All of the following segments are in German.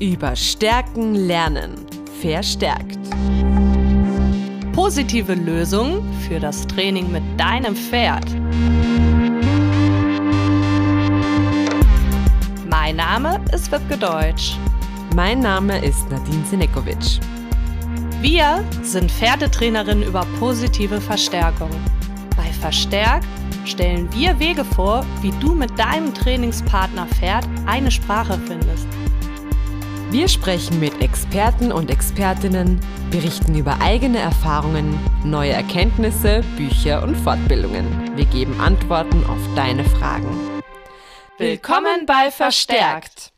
Über Stärken lernen. Verstärkt. Positive Lösungen für das Training mit deinem Pferd. Mein Name ist Wipke Deutsch. Mein Name ist Nadine Sinekovic. Wir sind Pferdetrainerinnen über positive Verstärkung. Bei Verstärkt stellen wir Wege vor, wie du mit deinem Trainingspartner Pferd eine Sprache findest. Wir sprechen mit Experten und Expertinnen, berichten über eigene Erfahrungen, neue Erkenntnisse, Bücher und Fortbildungen. Wir geben Antworten auf deine Fragen. Willkommen bei Verstärkt.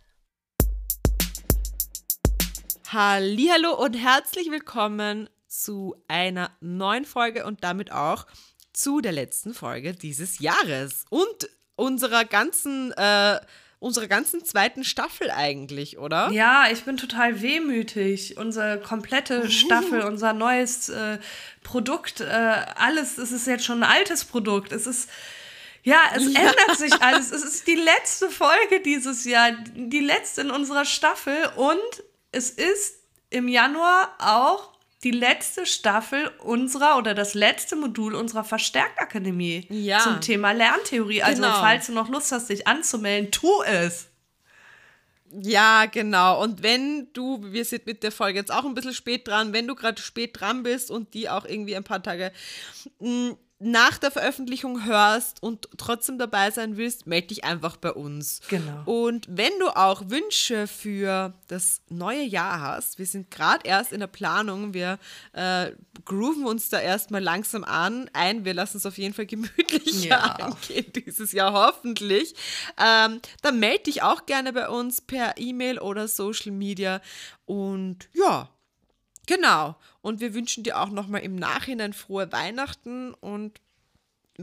Hallo und herzlich willkommen zu einer neuen Folge und damit auch zu der letzten Folge dieses Jahres und unserer ganzen, äh, unserer ganzen zweiten Staffel eigentlich, oder? Ja, ich bin total wehmütig. Unsere komplette Staffel, unser neues äh, Produkt, äh, alles, es ist jetzt schon ein altes Produkt. Es ist ja, es ja. ändert sich alles. Es ist die letzte Folge dieses Jahr, die letzte in unserer Staffel und es ist im Januar auch die letzte Staffel unserer oder das letzte Modul unserer Verstärktakademie ja. zum Thema Lerntheorie. Also genau. falls du noch Lust hast, dich anzumelden, tu es. Ja, genau. Und wenn du, wir sind mit der Folge jetzt auch ein bisschen spät dran, wenn du gerade spät dran bist und die auch irgendwie ein paar Tage mh, nach der Veröffentlichung hörst und trotzdem dabei sein willst, melde dich einfach bei uns. Genau. Und wenn du auch Wünsche für das neue Jahr hast, wir sind gerade erst in der Planung, wir äh, grooven uns da erstmal langsam an, ein, wir lassen es auf jeden Fall gemütlicher ja. angehen dieses Jahr hoffentlich, ähm, dann melde dich auch gerne bei uns per E-Mail oder Social Media und ja, Genau. Und wir wünschen dir auch nochmal im Nachhinein frohe Weihnachten und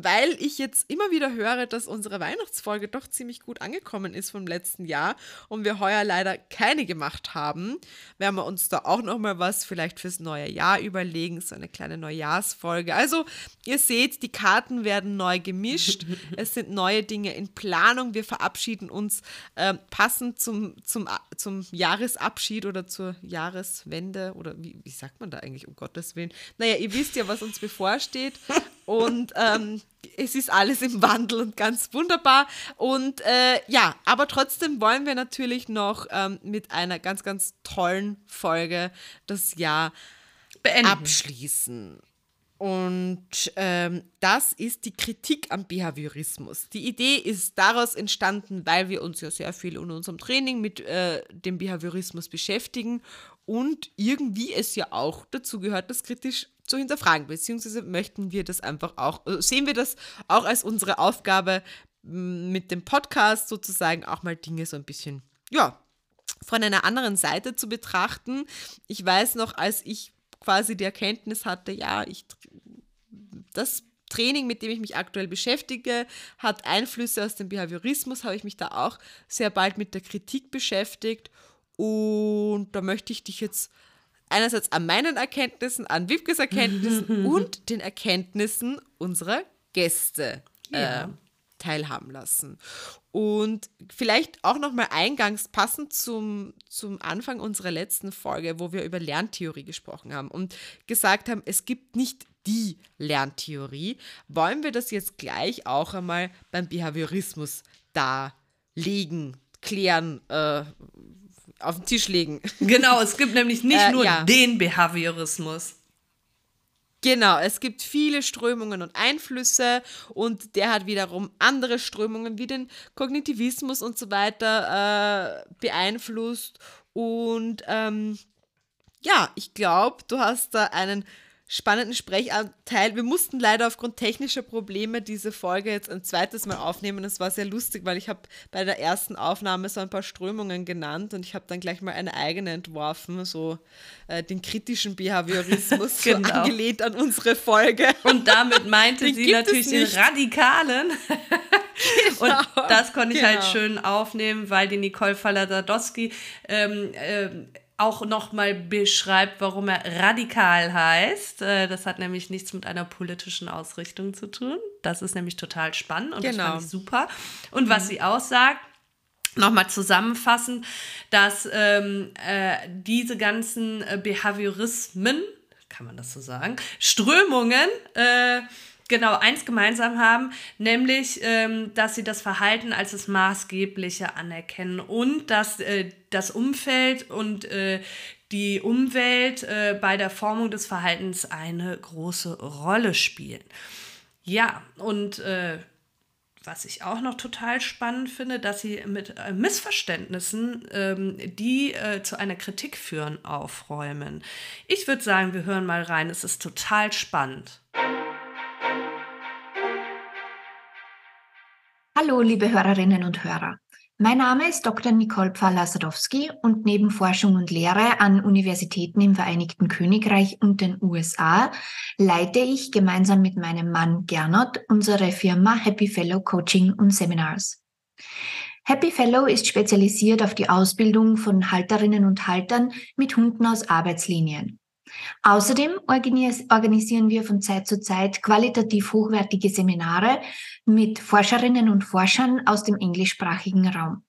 weil ich jetzt immer wieder höre, dass unsere Weihnachtsfolge doch ziemlich gut angekommen ist vom letzten Jahr und wir heuer leider keine gemacht haben, werden wir uns da auch noch mal was vielleicht fürs neue Jahr überlegen, so eine kleine Neujahrsfolge. Also, ihr seht, die Karten werden neu gemischt. es sind neue Dinge in Planung. Wir verabschieden uns äh, passend zum, zum, zum Jahresabschied oder zur Jahreswende oder wie, wie sagt man da eigentlich, um Gottes Willen? Naja, ihr wisst ja, was uns bevorsteht. Und ähm, es ist alles im Wandel und ganz wunderbar. Und äh, ja, aber trotzdem wollen wir natürlich noch ähm, mit einer ganz, ganz tollen Folge das Jahr Beenden. abschließen. Und ähm, das ist die Kritik am Behaviorismus. Die Idee ist daraus entstanden, weil wir uns ja sehr viel in unserem Training mit äh, dem Behaviorismus beschäftigen und irgendwie es ja auch dazu gehört, das kritisch zu hinterfragen, beziehungsweise möchten wir das einfach auch, äh, sehen wir das auch als unsere Aufgabe mit dem Podcast sozusagen auch mal Dinge so ein bisschen, ja, von einer anderen Seite zu betrachten. Ich weiß noch, als ich quasi die Erkenntnis hatte, ja, ich das Training, mit dem ich mich aktuell beschäftige, hat Einflüsse aus dem Behaviorismus, habe ich mich da auch sehr bald mit der Kritik beschäftigt und da möchte ich dich jetzt einerseits an meinen Erkenntnissen, an Wipkes Erkenntnissen und den Erkenntnissen unserer Gäste äh, ja. teilhaben lassen. Und vielleicht auch nochmal eingangs passend zum, zum Anfang unserer letzten Folge, wo wir über Lerntheorie gesprochen haben und gesagt haben, es gibt nicht die Lerntheorie, wollen wir das jetzt gleich auch einmal beim Behaviorismus darlegen, klären, äh, auf den Tisch legen. Genau, es gibt nämlich nicht äh, nur ja. den Behaviorismus. Genau, es gibt viele Strömungen und Einflüsse und der hat wiederum andere Strömungen wie den Kognitivismus und so weiter äh, beeinflusst. Und ähm, ja, ich glaube, du hast da einen spannenden Sprechanteil. Wir mussten leider aufgrund technischer Probleme diese Folge jetzt ein zweites Mal aufnehmen. Das war sehr lustig, weil ich habe bei der ersten Aufnahme so ein paar Strömungen genannt und ich habe dann gleich mal eine eigene entworfen, so äh, den kritischen Behaviorismus genau. so angelehnt an unsere Folge. Und damit meinte den sie natürlich den radikalen. Genau, und das konnte ich halt genau. halt schön aufnehmen, weil die Nicole Faladadowski ähm, äh, auch nochmal beschreibt, warum er radikal heißt. Äh, das hat nämlich nichts mit einer politischen Ausrichtung zu tun. Das ist nämlich total spannend und genau. das fand ich super. Und was mhm. sie aussagt, nochmal zusammenfassen, dass ähm, äh, diese ganzen äh, Behaviorismen, kann man das so sagen, Strömungen, äh, genau eins gemeinsam haben, nämlich, ähm, dass sie das Verhalten als das Maßgebliche anerkennen und dass äh, das Umfeld und äh, die Umwelt äh, bei der Formung des Verhaltens eine große Rolle spielen. Ja, und äh, was ich auch noch total spannend finde, dass sie mit äh, Missverständnissen, ähm, die äh, zu einer Kritik führen, aufräumen. Ich würde sagen, wir hören mal rein. Es ist total spannend. Hallo, liebe Hörerinnen und Hörer. Mein Name ist Dr. Nicole Pfahler-Sadowski und neben Forschung und Lehre an Universitäten im Vereinigten Königreich und den USA leite ich gemeinsam mit meinem Mann Gernot unsere Firma Happy Fellow Coaching und Seminars. Happy Fellow ist spezialisiert auf die Ausbildung von Halterinnen und Haltern mit Hunden aus Arbeitslinien. Außerdem organisieren wir von Zeit zu Zeit qualitativ hochwertige Seminare mit Forscherinnen und Forschern aus dem englischsprachigen Raum.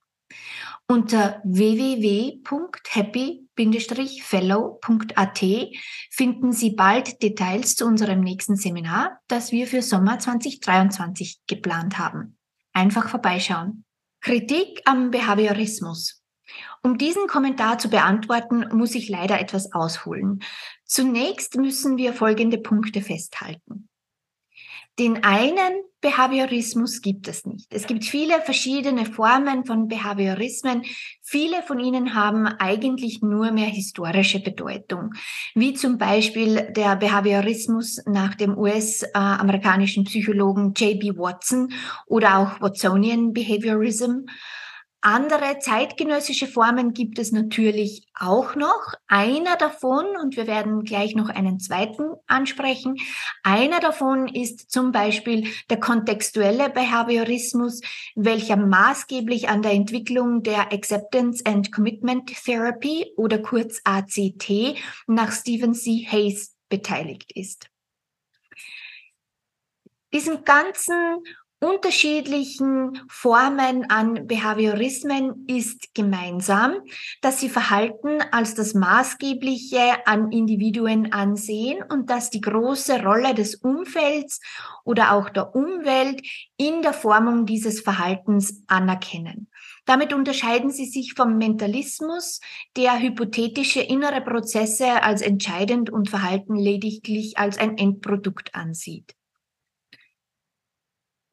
Unter www.happy-fellow.at finden Sie bald Details zu unserem nächsten Seminar, das wir für Sommer 2023 geplant haben. Einfach vorbeischauen. Kritik am Behaviorismus. Um diesen Kommentar zu beantworten, muss ich leider etwas ausholen. Zunächst müssen wir folgende Punkte festhalten. Den einen Behaviorismus gibt es nicht. Es gibt viele verschiedene Formen von Behaviorismen. Viele von ihnen haben eigentlich nur mehr historische Bedeutung, wie zum Beispiel der Behaviorismus nach dem US-amerikanischen Psychologen J.B. Watson oder auch Watsonian Behaviorism andere zeitgenössische Formen gibt es natürlich auch noch. Einer davon, und wir werden gleich noch einen zweiten ansprechen, einer davon ist zum Beispiel der kontextuelle Behaviorismus, welcher maßgeblich an der Entwicklung der Acceptance and Commitment Therapy oder kurz ACT nach Stephen C. Hayes beteiligt ist. Diesen ganzen unterschiedlichen Formen an Behaviorismen ist gemeinsam, dass sie Verhalten als das Maßgebliche an Individuen ansehen und dass die große Rolle des Umfelds oder auch der Umwelt in der Formung dieses Verhaltens anerkennen. Damit unterscheiden sie sich vom Mentalismus, der hypothetische innere Prozesse als entscheidend und Verhalten lediglich als ein Endprodukt ansieht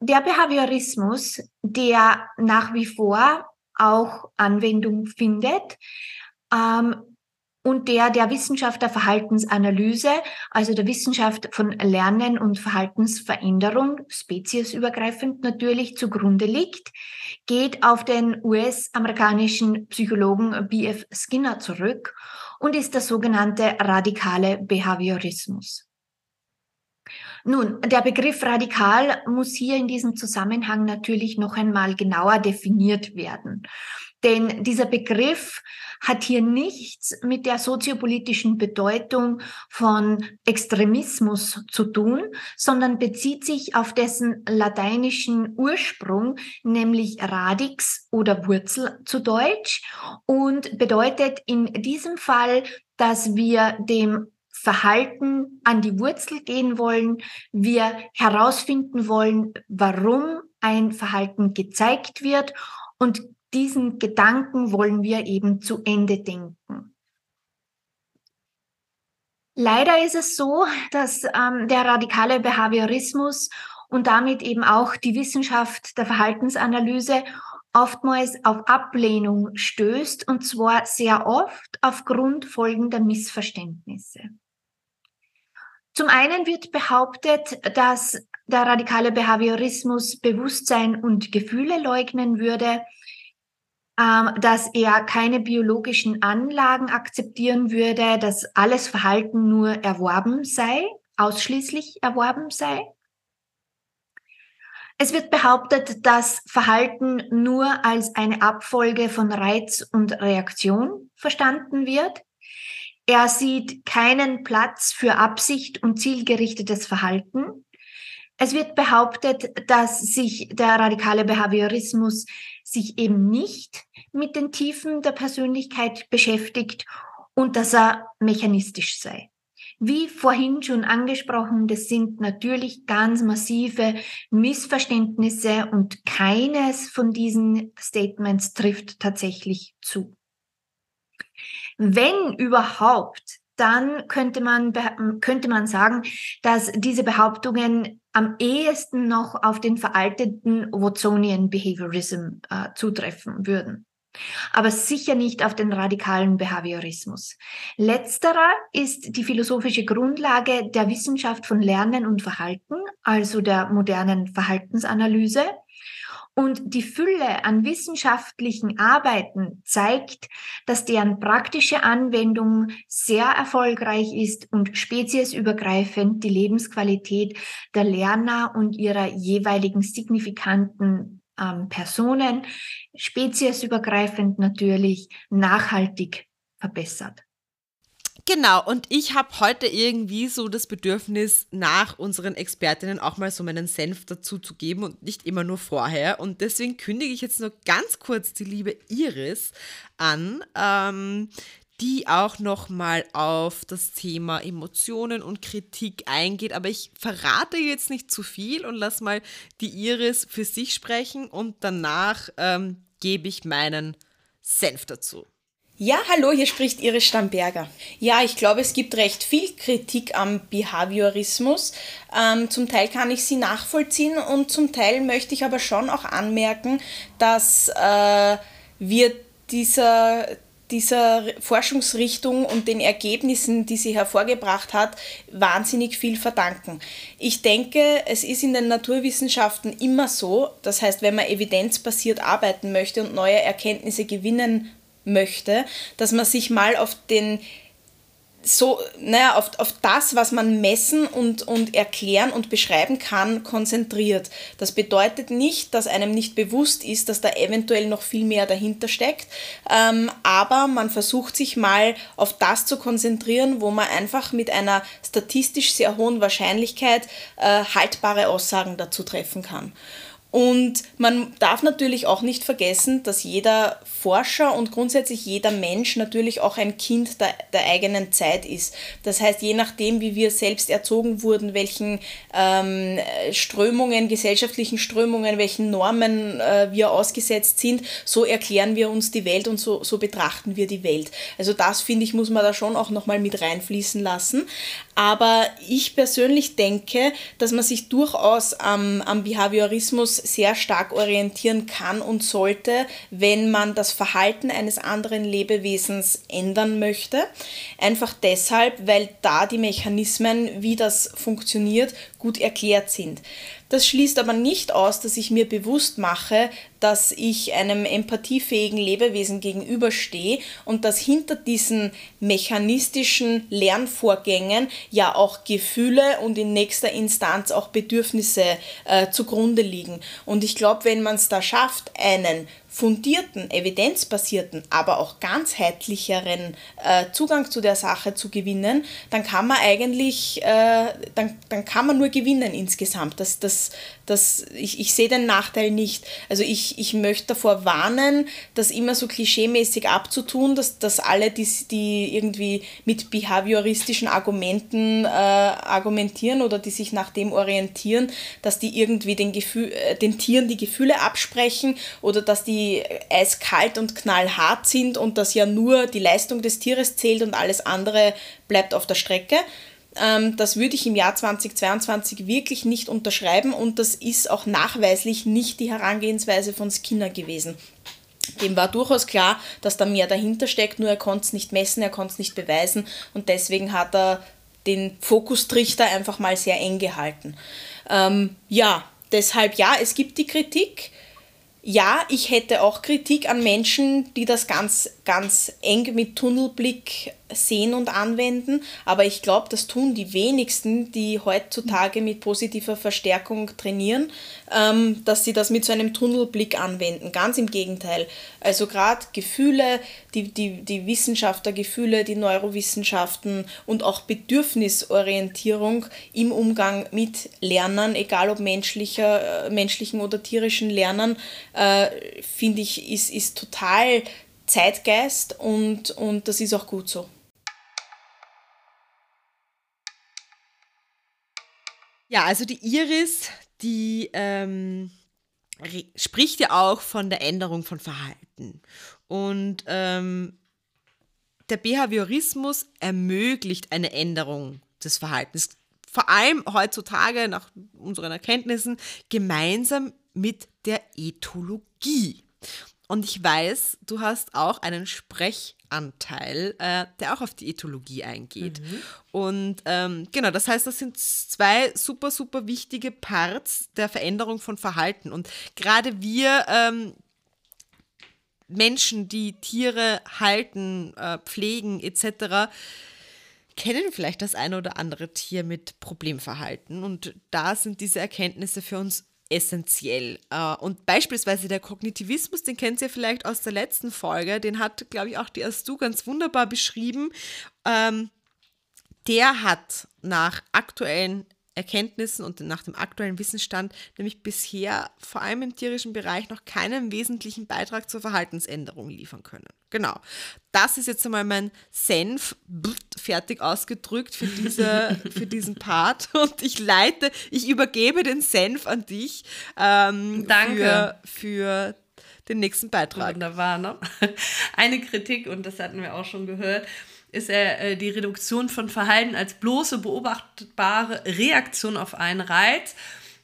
der Behaviorismus, der nach wie vor auch Anwendung findet, ähm, und der der Wissenschaft der Verhaltensanalyse, also der Wissenschaft von Lernen und Verhaltensveränderung, speziesübergreifend natürlich zugrunde liegt, geht auf den US-amerikanischen Psychologen B.F. Skinner zurück und ist der sogenannte radikale Behaviorismus. Nun, der Begriff radikal muss hier in diesem Zusammenhang natürlich noch einmal genauer definiert werden. Denn dieser Begriff hat hier nichts mit der soziopolitischen Bedeutung von Extremismus zu tun, sondern bezieht sich auf dessen lateinischen Ursprung, nämlich radix oder Wurzel zu Deutsch und bedeutet in diesem Fall, dass wir dem Verhalten an die Wurzel gehen wollen, wir herausfinden wollen, warum ein Verhalten gezeigt wird und diesen Gedanken wollen wir eben zu Ende denken. Leider ist es so, dass ähm, der radikale Behaviorismus und damit eben auch die Wissenschaft der Verhaltensanalyse oftmals auf Ablehnung stößt und zwar sehr oft aufgrund folgender Missverständnisse. Zum einen wird behauptet, dass der radikale Behaviorismus Bewusstsein und Gefühle leugnen würde, ähm, dass er keine biologischen Anlagen akzeptieren würde, dass alles Verhalten nur erworben sei, ausschließlich erworben sei. Es wird behauptet, dass Verhalten nur als eine Abfolge von Reiz und Reaktion verstanden wird. Er sieht keinen Platz für Absicht und zielgerichtetes Verhalten. Es wird behauptet, dass sich der radikale Behaviorismus sich eben nicht mit den Tiefen der Persönlichkeit beschäftigt und dass er mechanistisch sei. Wie vorhin schon angesprochen, das sind natürlich ganz massive Missverständnisse und keines von diesen Statements trifft tatsächlich zu. Wenn überhaupt, dann könnte man, könnte man sagen, dass diese Behauptungen am ehesten noch auf den veralteten Watsonian Behaviorism äh, zutreffen würden aber sicher nicht auf den radikalen Behaviorismus. Letzterer ist die philosophische Grundlage der Wissenschaft von Lernen und Verhalten, also der modernen Verhaltensanalyse. Und die Fülle an wissenschaftlichen Arbeiten zeigt, dass deren praktische Anwendung sehr erfolgreich ist und speziesübergreifend die Lebensqualität der Lerner und ihrer jeweiligen signifikanten ähm, Personen, speziesübergreifend natürlich, nachhaltig verbessert. Genau, und ich habe heute irgendwie so das Bedürfnis, nach unseren Expertinnen auch mal so meinen Senf dazu zu geben und nicht immer nur vorher. Und deswegen kündige ich jetzt nur ganz kurz die liebe Iris an, ähm, die auch nochmal auf das Thema Emotionen und Kritik eingeht. Aber ich verrate jetzt nicht zu viel und lass mal die Iris für sich sprechen und danach ähm, gebe ich meinen Senf dazu. Ja, hallo, hier spricht Iris Stamberger. Ja, ich glaube, es gibt recht viel Kritik am Behaviorismus. Ähm, zum Teil kann ich sie nachvollziehen und zum Teil möchte ich aber schon auch anmerken, dass äh, wir dieser dieser Forschungsrichtung und den Ergebnissen, die sie hervorgebracht hat, wahnsinnig viel verdanken. Ich denke, es ist in den Naturwissenschaften immer so, das heißt, wenn man evidenzbasiert arbeiten möchte und neue Erkenntnisse gewinnen möchte, dass man sich mal auf den so, naja, auf, auf das, was man messen und, und erklären und beschreiben kann, konzentriert. Das bedeutet nicht, dass einem nicht bewusst ist, dass da eventuell noch viel mehr dahinter steckt, ähm, aber man versucht sich mal auf das zu konzentrieren, wo man einfach mit einer statistisch sehr hohen Wahrscheinlichkeit äh, haltbare Aussagen dazu treffen kann. Und man darf natürlich auch nicht vergessen, dass jeder Forscher und grundsätzlich jeder Mensch natürlich auch ein Kind der, der eigenen Zeit ist. Das heißt, je nachdem, wie wir selbst erzogen wurden, welchen ähm, Strömungen, gesellschaftlichen Strömungen, welchen Normen äh, wir ausgesetzt sind, so erklären wir uns die Welt und so, so betrachten wir die Welt. Also das, finde ich, muss man da schon auch nochmal mit reinfließen lassen. Aber ich persönlich denke, dass man sich durchaus am, am Behaviorismus sehr stark orientieren kann und sollte, wenn man das Verhalten eines anderen Lebewesens ändern möchte. Einfach deshalb, weil da die Mechanismen, wie das funktioniert, gut erklärt sind. Das schließt aber nicht aus, dass ich mir bewusst mache, dass ich einem empathiefähigen Lebewesen gegenüberstehe und dass hinter diesen mechanistischen Lernvorgängen ja auch Gefühle und in nächster Instanz auch Bedürfnisse äh, zugrunde liegen. Und ich glaube, wenn man es da schafft, einen fundierten, evidenzbasierten, aber auch ganzheitlicheren äh, Zugang zu der Sache zu gewinnen, dann kann man eigentlich, äh, dann, dann kann man nur gewinnen insgesamt. Das, das, das, ich, ich sehe den Nachteil nicht. Also ich, ich möchte davor warnen, das immer so klischeemäßig abzutun, dass, dass alle, die, die irgendwie mit behavioristischen Argumenten äh, argumentieren oder die sich nach dem orientieren, dass die irgendwie den, Gefühl, äh, den Tieren die Gefühle absprechen oder dass die eiskalt und knallhart sind und dass ja nur die Leistung des Tieres zählt und alles andere bleibt auf der Strecke. Ähm, das würde ich im Jahr 2022 wirklich nicht unterschreiben und das ist auch nachweislich nicht die Herangehensweise von Skinner gewesen. Dem war durchaus klar, dass da mehr dahinter steckt, nur er konnte es nicht messen, er konnte es nicht beweisen und deswegen hat er den Fokustrichter einfach mal sehr eng gehalten. Ähm, ja, deshalb ja, es gibt die Kritik ja, ich hätte auch Kritik an Menschen, die das ganz, ganz eng mit Tunnelblick sehen und anwenden, aber ich glaube, das tun die wenigsten, die heutzutage mit positiver Verstärkung trainieren, ähm, dass sie das mit so einem Tunnelblick anwenden. Ganz im Gegenteil. Also gerade Gefühle, die, die, die Wissenschaft der Gefühle, die Neurowissenschaften und auch Bedürfnisorientierung im Umgang mit Lernern, egal ob menschlicher, äh, menschlichen oder tierischen Lernern, äh, finde ich, ist, ist total Zeitgeist und, und das ist auch gut so. Ja, also die Iris, die ähm, spricht ja auch von der Änderung von Verhalten. Und ähm, der Behaviorismus ermöglicht eine Änderung des Verhaltens. Vor allem heutzutage, nach unseren Erkenntnissen, gemeinsam mit der Ethologie. Und ich weiß, du hast auch einen Sprechanteil, äh, der auch auf die Ethologie eingeht. Mhm. Und ähm, genau, das heißt, das sind zwei super, super wichtige Parts der Veränderung von Verhalten. Und gerade wir ähm, Menschen, die Tiere halten, äh, pflegen etc., kennen vielleicht das eine oder andere Tier mit Problemverhalten. Und da sind diese Erkenntnisse für uns essentiell. Äh, und beispielsweise der Kognitivismus, den kennt ihr vielleicht aus der letzten Folge, den hat, glaube ich, auch die Astu ganz wunderbar beschrieben. Ähm, der hat nach aktuellen Erkenntnissen und nach dem aktuellen Wissensstand nämlich bisher vor allem im tierischen Bereich noch keinen wesentlichen Beitrag zur Verhaltensänderung liefern können. Genau. Das ist jetzt einmal mein Senf fertig ausgedrückt für, diese, für diesen Part und ich leite, ich übergebe den Senf an dich. Ähm, Danke. Für, für den nächsten Beitrag. Wunderbar, ne? Eine Kritik, und das hatten wir auch schon gehört, ist er äh, die Reduktion von Verhalten als bloße beobachtbare Reaktion auf einen Reiz.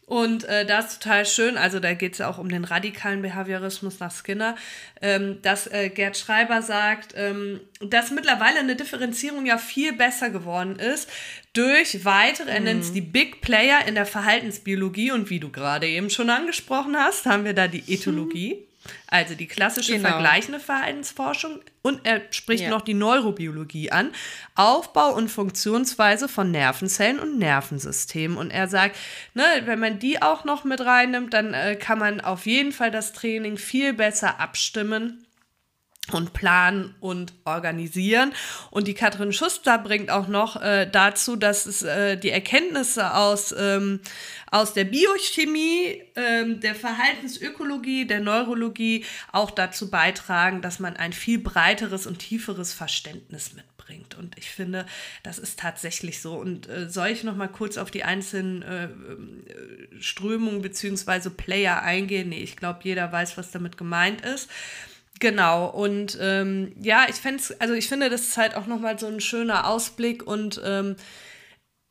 Und äh, das ist total schön, also da geht es auch um den radikalen Behaviorismus nach Skinner, ähm, dass äh, Gerd Schreiber sagt, ähm, dass mittlerweile eine Differenzierung ja viel besser geworden ist durch weitere, er nennt es die Big Player in der Verhaltensbiologie und wie du gerade eben schon angesprochen hast, haben wir da die Ethologie. Also die klassische genau. vergleichende Verhaltensforschung und er spricht ja. noch die Neurobiologie an, Aufbau und Funktionsweise von Nervenzellen und Nervensystemen. Und er sagt, ne, wenn man die auch noch mit reinnimmt, dann äh, kann man auf jeden Fall das Training viel besser abstimmen und planen und organisieren. Und die Katrin Schuster bringt auch noch äh, dazu, dass es äh, die Erkenntnisse aus, ähm, aus der Biochemie, ähm, der Verhaltensökologie, der Neurologie auch dazu beitragen, dass man ein viel breiteres und tieferes Verständnis mitbringt. Und ich finde, das ist tatsächlich so. Und äh, soll ich noch mal kurz auf die einzelnen äh, Strömungen bzw. Player eingehen? Nee, ich glaube, jeder weiß, was damit gemeint ist. Genau, und ähm, ja, ich fände also ich finde, das ist halt auch nochmal so ein schöner Ausblick und ähm,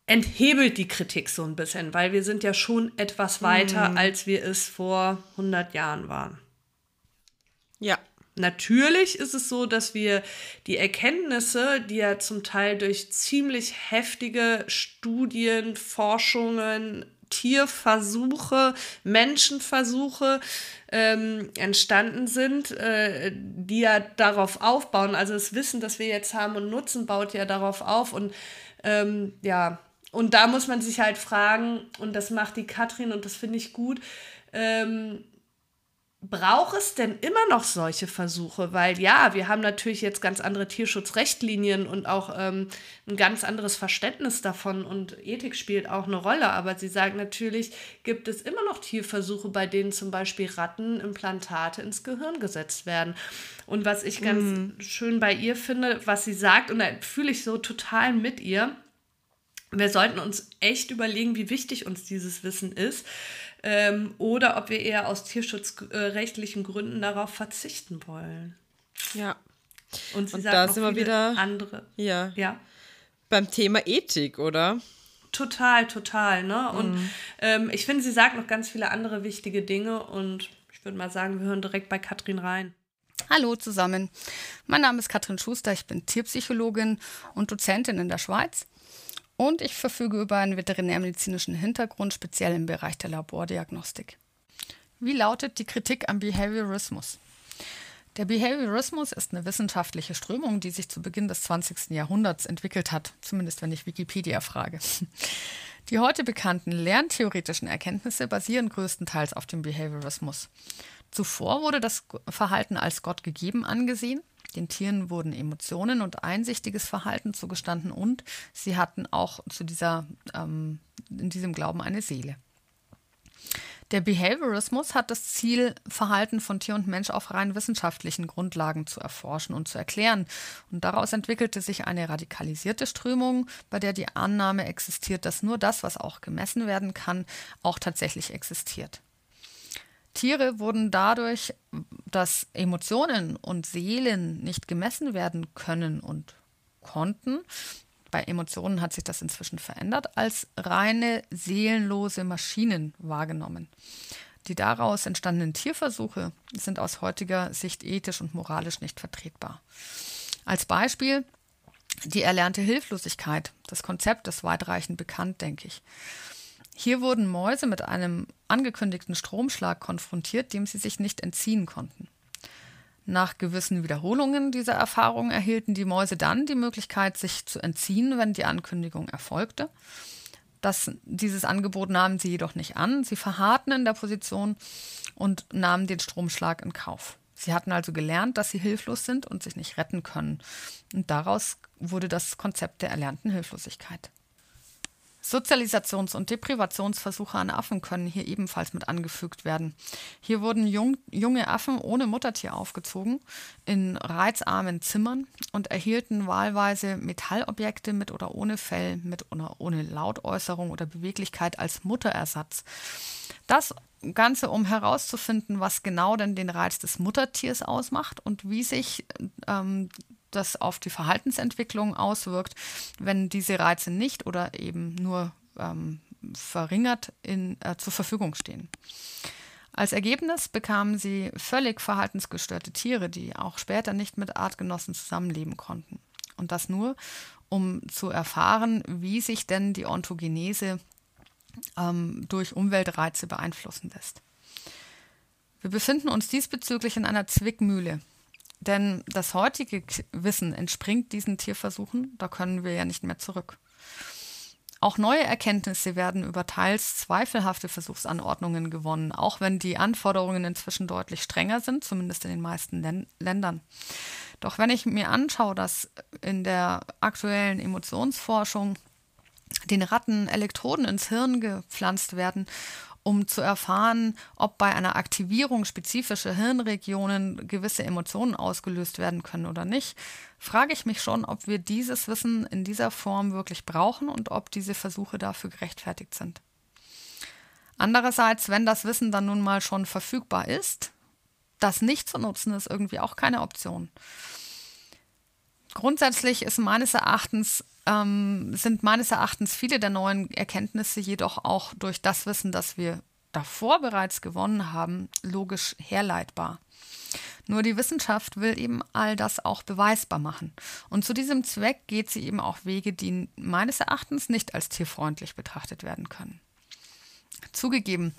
enthebelt die Kritik so ein bisschen, weil wir sind ja schon etwas weiter, mhm. als wir es vor 100 Jahren waren. Ja. Natürlich ist es so, dass wir die Erkenntnisse, die ja zum Teil durch ziemlich heftige Studien, Forschungen, Tierversuche, Menschenversuche ähm, entstanden sind, äh, die ja darauf aufbauen. Also das Wissen, das wir jetzt haben und nutzen, baut ja darauf auf. Und ähm, ja, und da muss man sich halt fragen, und das macht die Katrin und das finde ich gut, ähm, braucht es denn immer noch solche Versuche? Weil ja, wir haben natürlich jetzt ganz andere Tierschutzrechtlinien und auch ähm, ein ganz anderes Verständnis davon und Ethik spielt auch eine Rolle. Aber sie sagen natürlich, gibt es immer noch Tierversuche, bei denen zum Beispiel Rattenimplantate ins Gehirn gesetzt werden. Und was ich ganz mm. schön bei ihr finde, was sie sagt, und da fühle ich so total mit ihr, wir sollten uns echt überlegen, wie wichtig uns dieses Wissen ist ähm, oder ob wir eher aus tierschutzrechtlichen Gründen darauf verzichten wollen. Ja. Und, sie Und da sind wir wieder andere. Ja. ja. Beim Thema Ethik, oder? Total, total. Ne? Und mhm. ähm, ich finde, sie sagt noch ganz viele andere wichtige Dinge und ich würde mal sagen, wir hören direkt bei Katrin rein. Hallo zusammen. Mein Name ist Katrin Schuster, ich bin Tierpsychologin und Dozentin in der Schweiz. Und ich verfüge über einen veterinärmedizinischen Hintergrund, speziell im Bereich der Labordiagnostik. Wie lautet die Kritik am Behaviorismus? Der Behaviorismus ist eine wissenschaftliche Strömung, die sich zu Beginn des 20. Jahrhunderts entwickelt hat, zumindest wenn ich Wikipedia frage. Die heute bekannten lerntheoretischen Erkenntnisse basieren größtenteils auf dem Behaviorismus. Zuvor wurde das Verhalten als Gott gegeben angesehen. Den Tieren wurden Emotionen und einsichtiges Verhalten zugestanden und sie hatten auch zu dieser, ähm, in diesem Glauben eine Seele. Der Behaviorismus hat das Ziel, Verhalten von Tier und Mensch auf rein wissenschaftlichen Grundlagen zu erforschen und zu erklären. Und daraus entwickelte sich eine radikalisierte Strömung, bei der die Annahme existiert, dass nur das, was auch gemessen werden kann, auch tatsächlich existiert. Tiere wurden dadurch, dass Emotionen und Seelen nicht gemessen werden können und konnten, bei Emotionen hat sich das inzwischen verändert, als reine seelenlose Maschinen wahrgenommen. Die daraus entstandenen Tierversuche sind aus heutiger Sicht ethisch und moralisch nicht vertretbar. Als Beispiel die erlernte Hilflosigkeit. Das Konzept ist weitreichend bekannt, denke ich. Hier wurden Mäuse mit einem angekündigten Stromschlag konfrontiert, dem sie sich nicht entziehen konnten. Nach gewissen Wiederholungen dieser Erfahrung erhielten die Mäuse dann die Möglichkeit, sich zu entziehen, wenn die Ankündigung erfolgte. Das, dieses Angebot nahmen sie jedoch nicht an. Sie verharrten in der Position und nahmen den Stromschlag in Kauf. Sie hatten also gelernt, dass sie hilflos sind und sich nicht retten können. Und daraus wurde das Konzept der erlernten Hilflosigkeit. Sozialisations- und Deprivationsversuche an Affen können hier ebenfalls mit angefügt werden. Hier wurden jung, junge Affen ohne Muttertier aufgezogen, in reizarmen Zimmern und erhielten wahlweise Metallobjekte mit oder ohne Fell, mit oder ohne Lautäußerung oder Beweglichkeit als Mutterersatz. Das Ganze, um herauszufinden, was genau denn den Reiz des Muttertiers ausmacht und wie sich ähm, das auf die Verhaltensentwicklung auswirkt, wenn diese Reize nicht oder eben nur ähm, verringert in, äh, zur Verfügung stehen. Als Ergebnis bekamen sie völlig verhaltensgestörte Tiere, die auch später nicht mit Artgenossen zusammenleben konnten. Und das nur, um zu erfahren, wie sich denn die Ontogenese ähm, durch Umweltreize beeinflussen lässt. Wir befinden uns diesbezüglich in einer Zwickmühle. Denn das heutige Wissen entspringt diesen Tierversuchen, da können wir ja nicht mehr zurück. Auch neue Erkenntnisse werden über teils zweifelhafte Versuchsanordnungen gewonnen, auch wenn die Anforderungen inzwischen deutlich strenger sind, zumindest in den meisten Län Ländern. Doch wenn ich mir anschaue, dass in der aktuellen Emotionsforschung den Ratten Elektroden ins Hirn gepflanzt werden um zu erfahren, ob bei einer Aktivierung spezifische Hirnregionen gewisse Emotionen ausgelöst werden können oder nicht, frage ich mich schon, ob wir dieses Wissen in dieser Form wirklich brauchen und ob diese Versuche dafür gerechtfertigt sind. Andererseits, wenn das Wissen dann nun mal schon verfügbar ist, das nicht zu nutzen, ist irgendwie auch keine Option. Grundsätzlich ist meines Erachtens ähm, sind meines Erachtens viele der neuen Erkenntnisse jedoch auch durch das Wissen, das wir davor bereits gewonnen haben, logisch herleitbar. Nur die Wissenschaft will eben all das auch beweisbar machen. Und zu diesem Zweck geht sie eben auch Wege, die meines Erachtens nicht als tierfreundlich betrachtet werden können. Zugegeben,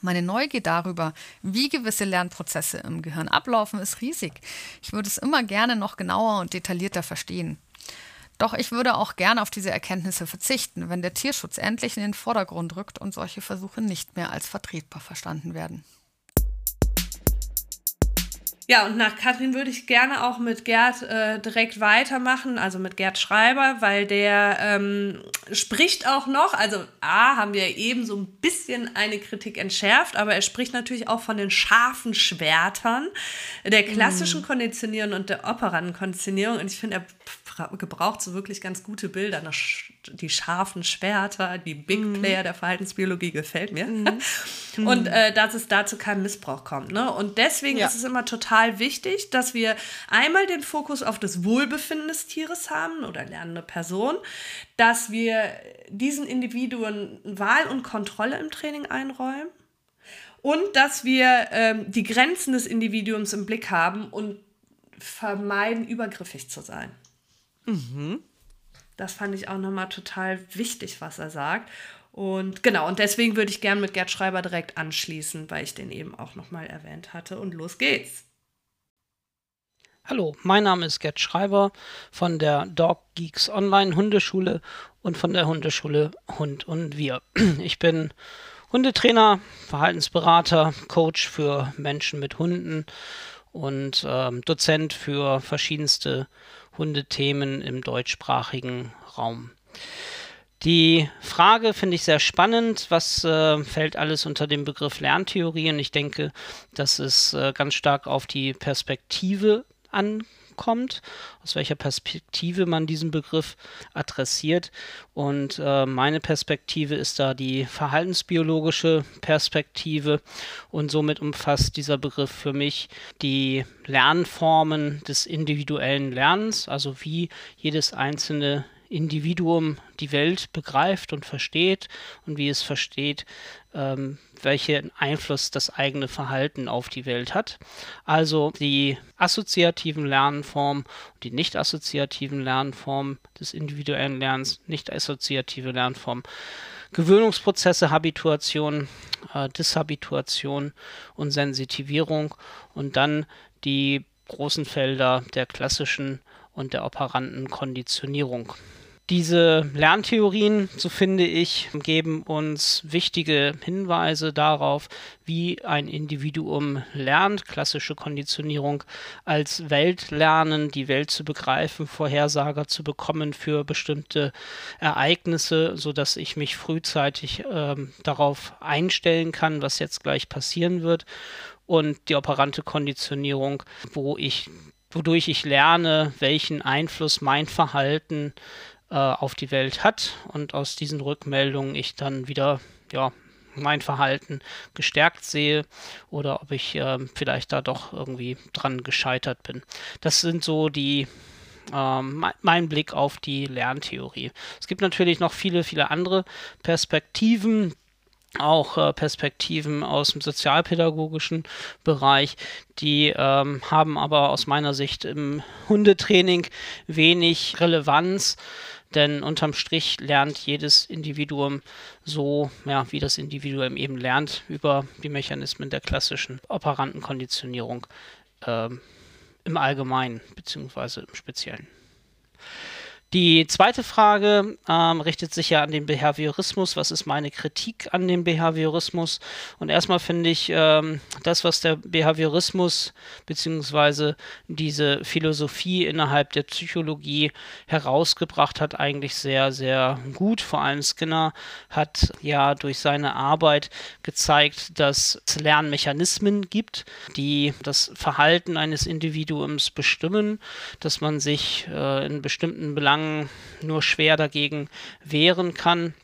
meine Neugier darüber, wie gewisse Lernprozesse im Gehirn ablaufen, ist riesig. Ich würde es immer gerne noch genauer und detaillierter verstehen. Doch ich würde auch gerne auf diese Erkenntnisse verzichten, wenn der Tierschutz endlich in den Vordergrund rückt und solche Versuche nicht mehr als vertretbar verstanden werden. Ja, und nach Katrin würde ich gerne auch mit Gerd äh, direkt weitermachen, also mit Gerd Schreiber, weil der ähm, spricht auch noch, also A, haben wir eben so ein bisschen eine Kritik entschärft, aber er spricht natürlich auch von den scharfen Schwertern, der klassischen mm. Konditionierung und der operanten Konditionierung. Und ich finde, er gebraucht so wirklich ganz gute Bilder. Die scharfen Schwerter, die Big mhm. Player der Verhaltensbiologie gefällt mir. Mhm. Und äh, dass es da zu keinem Missbrauch kommt. Ne? Und deswegen ja. ist es immer total wichtig, dass wir einmal den Fokus auf das Wohlbefinden des Tieres haben oder lernende Person, dass wir diesen Individuen Wahl und Kontrolle im Training einräumen und dass wir ähm, die Grenzen des Individuums im Blick haben und vermeiden, übergriffig zu sein. Mhm. Das fand ich auch nochmal total wichtig, was er sagt. Und genau, und deswegen würde ich gern mit Gerd Schreiber direkt anschließen, weil ich den eben auch nochmal erwähnt hatte. Und los geht's. Hallo, mein Name ist Gerd Schreiber von der Dog Geeks Online Hundeschule und von der Hundeschule Hund und Wir. Ich bin Hundetrainer, Verhaltensberater, Coach für Menschen mit Hunden und ähm, Dozent für verschiedenste Hundethemen im deutschsprachigen Raum. Die Frage finde ich sehr spannend. Was äh, fällt alles unter dem Begriff Lerntheorie? Und ich denke, dass es äh, ganz stark auf die Perspektive ankommt, aus welcher Perspektive man diesen Begriff adressiert. Und äh, meine Perspektive ist da die verhaltensbiologische Perspektive und somit umfasst dieser Begriff für mich die Lernformen des individuellen Lernens, also wie jedes einzelne Individuum die Welt begreift und versteht und wie es versteht, ähm, welchen Einfluss das eigene Verhalten auf die Welt hat. Also die assoziativen Lernformen, die nicht assoziativen Lernformen des individuellen Lernens, nicht assoziative Lernformen. Gewöhnungsprozesse, Habituation, äh, Dishabituation und Sensitivierung und dann die großen Felder der klassischen und der operanten Konditionierung. Diese Lerntheorien, so finde ich, geben uns wichtige Hinweise darauf, wie ein Individuum lernt, klassische Konditionierung als Weltlernen, die Welt zu begreifen, Vorhersager zu bekommen für bestimmte Ereignisse, sodass ich mich frühzeitig äh, darauf einstellen kann, was jetzt gleich passieren wird. Und die operante Konditionierung, wo ich wodurch ich lerne, welchen Einfluss mein Verhalten äh, auf die Welt hat und aus diesen Rückmeldungen ich dann wieder ja, mein Verhalten gestärkt sehe oder ob ich äh, vielleicht da doch irgendwie dran gescheitert bin. Das sind so die ähm, mein Blick auf die Lerntheorie. Es gibt natürlich noch viele, viele andere Perspektiven, auch äh, Perspektiven aus dem sozialpädagogischen Bereich, die ähm, haben aber aus meiner Sicht im Hundetraining wenig Relevanz. Denn unterm Strich lernt jedes Individuum so, ja, wie das Individuum eben lernt, über die Mechanismen der klassischen Operantenkonditionierung äh, im Allgemeinen bzw. im Speziellen. Die zweite Frage ähm, richtet sich ja an den Behaviorismus. Was ist meine Kritik an dem Behaviorismus? Und erstmal finde ich ähm, das, was der Behaviorismus bzw. diese Philosophie innerhalb der Psychologie herausgebracht hat, eigentlich sehr, sehr gut. Vor allem Skinner hat ja durch seine Arbeit gezeigt, dass es Lernmechanismen gibt, die das Verhalten eines Individuums bestimmen, dass man sich äh, in bestimmten Belangen Belangen nur schwer dagegen wehren kann.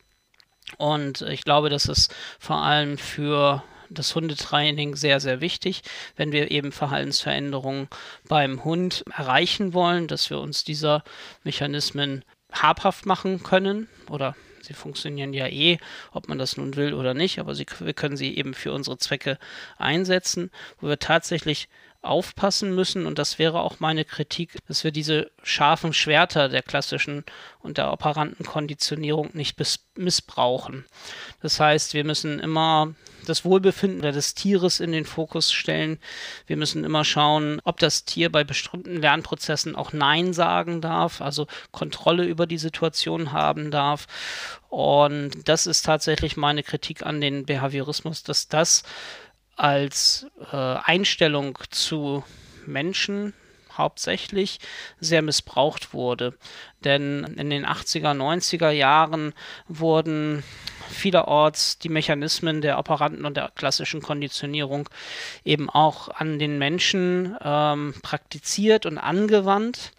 Und ich glaube, das ist vor allem für das Hundetraining sehr, sehr wichtig, wenn wir eben Verhaltensveränderungen beim Hund erreichen wollen, dass wir uns dieser Mechanismen habhaft machen können oder sie funktionieren ja eh, ob man das nun will oder nicht, aber sie, wir können sie eben für unsere Zwecke einsetzen, wo wir tatsächlich aufpassen müssen, und das wäre auch meine Kritik, dass wir diese scharfen Schwerter der klassischen und der operanten Konditionierung nicht missbrauchen. Das heißt, wir müssen immer das Wohlbefinden des Tieres in den Fokus stellen. Wir müssen immer schauen, ob das Tier bei bestimmten Lernprozessen auch Nein sagen darf, also Kontrolle über die Situation haben darf. Und das ist tatsächlich meine Kritik an den Behaviorismus, dass das als äh, Einstellung zu Menschen hauptsächlich sehr missbraucht wurde. Denn in den 80er, 90er Jahren wurden vielerorts die Mechanismen der Operanten und der klassischen Konditionierung eben auch an den Menschen ähm, praktiziert und angewandt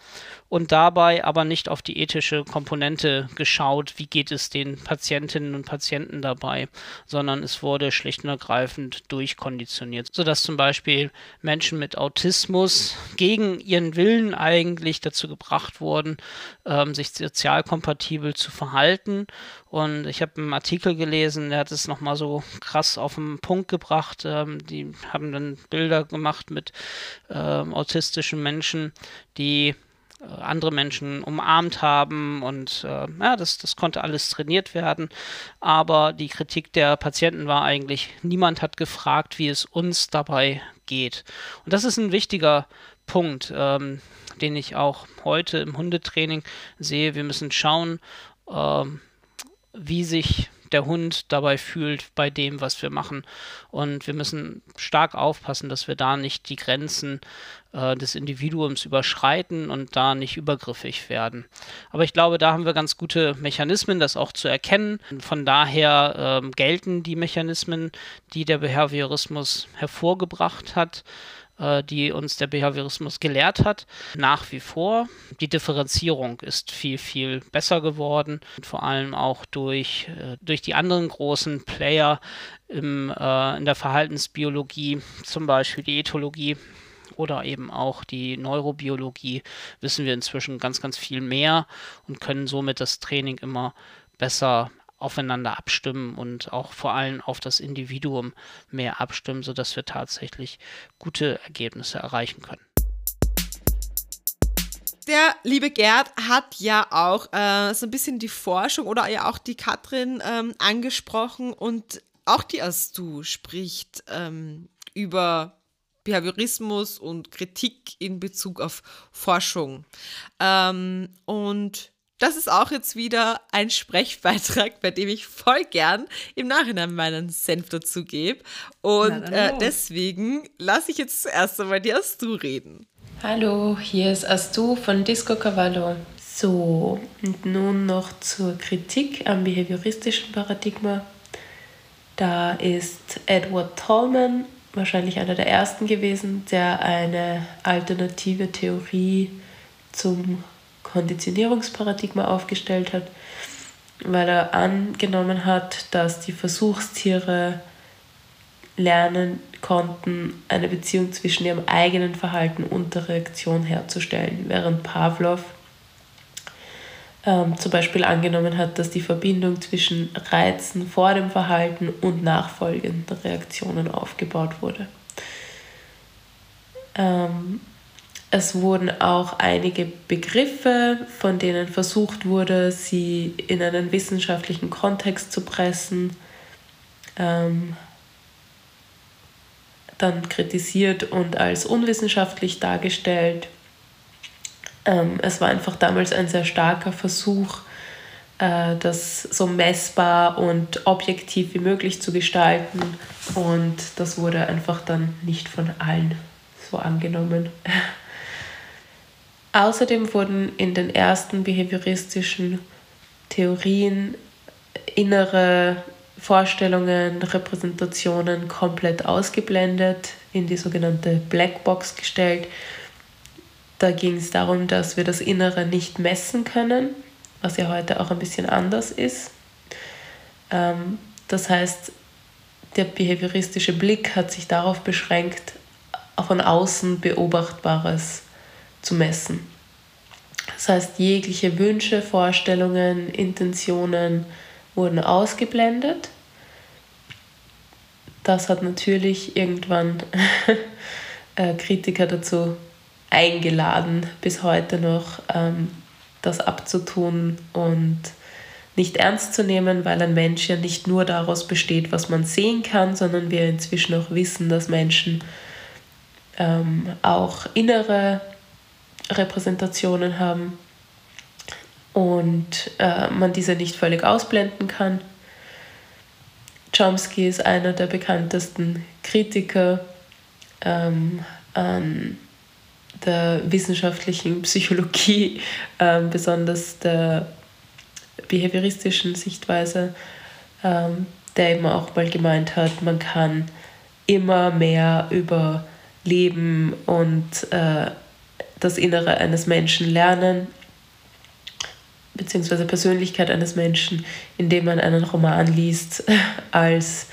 und dabei aber nicht auf die ethische Komponente geschaut, wie geht es den Patientinnen und Patienten dabei, sondern es wurde schlicht und ergreifend durchkonditioniert, sodass zum Beispiel Menschen mit Autismus gegen ihren Willen eigentlich dazu gebracht wurden, ähm, sich sozial kompatibel zu verhalten. Und ich habe einen Artikel gelesen, der hat es nochmal so krass auf den Punkt gebracht. Ähm, die haben dann Bilder gemacht mit ähm, autistischen Menschen, die andere Menschen umarmt haben und äh, ja, das, das konnte alles trainiert werden. Aber die Kritik der Patienten war eigentlich, niemand hat gefragt, wie es uns dabei geht. Und das ist ein wichtiger Punkt, ähm, den ich auch heute im Hundetraining sehe. Wir müssen schauen, ähm, wie sich der Hund dabei fühlt bei dem, was wir machen. Und wir müssen stark aufpassen, dass wir da nicht die Grenzen äh, des Individuums überschreiten und da nicht übergriffig werden. Aber ich glaube, da haben wir ganz gute Mechanismen, das auch zu erkennen. Von daher äh, gelten die Mechanismen, die der Behaviorismus hervorgebracht hat äh, die uns der Behaviorismus gelehrt hat, nach wie vor. Die Differenzierung ist viel, viel besser geworden, vor allem auch durch, äh, durch die anderen großen Player im, äh, in der Verhaltensbiologie, zum Beispiel die Ethologie oder eben auch die Neurobiologie, wissen wir inzwischen ganz, ganz viel mehr und können somit das Training immer besser aufeinander abstimmen und auch vor allem auf das Individuum mehr abstimmen, sodass wir tatsächlich gute Ergebnisse erreichen können. Der liebe Gerd hat ja auch äh, so ein bisschen die Forschung oder ja auch die Katrin ähm, angesprochen und auch die Astu spricht ähm, über Behaviorismus und Kritik in Bezug auf Forschung. Ähm, und das ist auch jetzt wieder ein Sprechbeitrag, bei dem ich voll gern im Nachhinein meinen Senf dazu gebe. Und äh, deswegen lasse ich jetzt zuerst einmal die Astu reden. Hallo, hier ist Astu von Disco Cavallo. So, und nun noch zur Kritik am behavioristischen Paradigma. Da ist Edward Tallman wahrscheinlich einer der ersten gewesen, der eine alternative Theorie zum Konditionierungsparadigma aufgestellt hat, weil er angenommen hat, dass die Versuchstiere lernen konnten, eine Beziehung zwischen ihrem eigenen Verhalten und der Reaktion herzustellen, während Pavlov ähm, zum Beispiel angenommen hat, dass die Verbindung zwischen Reizen vor dem Verhalten und nachfolgenden Reaktionen aufgebaut wurde. Ähm, es wurden auch einige Begriffe, von denen versucht wurde, sie in einen wissenschaftlichen Kontext zu pressen, ähm, dann kritisiert und als unwissenschaftlich dargestellt. Ähm, es war einfach damals ein sehr starker Versuch, äh, das so messbar und objektiv wie möglich zu gestalten und das wurde einfach dann nicht von allen so angenommen. Außerdem wurden in den ersten behavioristischen Theorien innere Vorstellungen, Repräsentationen komplett ausgeblendet, in die sogenannte Blackbox gestellt. Da ging es darum, dass wir das Innere nicht messen können, was ja heute auch ein bisschen anders ist. Ähm, das heißt, der behavioristische Blick hat sich darauf beschränkt, von außen Beobachtbares zu messen. Das heißt, jegliche Wünsche, Vorstellungen, Intentionen wurden ausgeblendet. Das hat natürlich irgendwann äh, Kritiker dazu eingeladen, bis heute noch ähm, das abzutun und nicht ernst zu nehmen, weil ein Mensch ja nicht nur daraus besteht, was man sehen kann, sondern wir inzwischen auch wissen, dass Menschen ähm, auch innere Repräsentationen haben und äh, man diese nicht völlig ausblenden kann. Chomsky ist einer der bekanntesten Kritiker ähm, an der wissenschaftlichen Psychologie, äh, besonders der behavioristischen Sichtweise, ähm, der eben auch mal gemeint hat, man kann immer mehr über Leben und äh, das Innere eines Menschen lernen, beziehungsweise Persönlichkeit eines Menschen, indem man einen Roman liest, als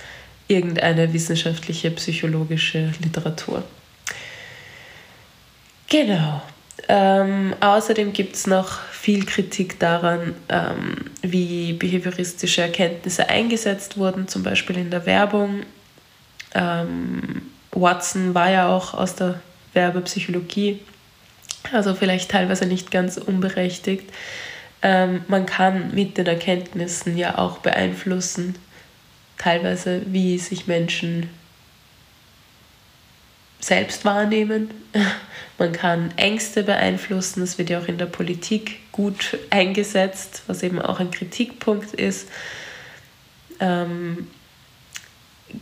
irgendeine wissenschaftliche, psychologische Literatur. Genau. Ähm, außerdem gibt es noch viel Kritik daran, ähm, wie behavioristische Erkenntnisse eingesetzt wurden, zum Beispiel in der Werbung. Ähm, Watson war ja auch aus der Werbepsychologie also vielleicht teilweise nicht ganz unberechtigt. Ähm, man kann mit den Erkenntnissen ja auch beeinflussen, teilweise wie sich Menschen selbst wahrnehmen. Man kann Ängste beeinflussen. Das wird ja auch in der Politik gut eingesetzt, was eben auch ein Kritikpunkt ist. Ähm,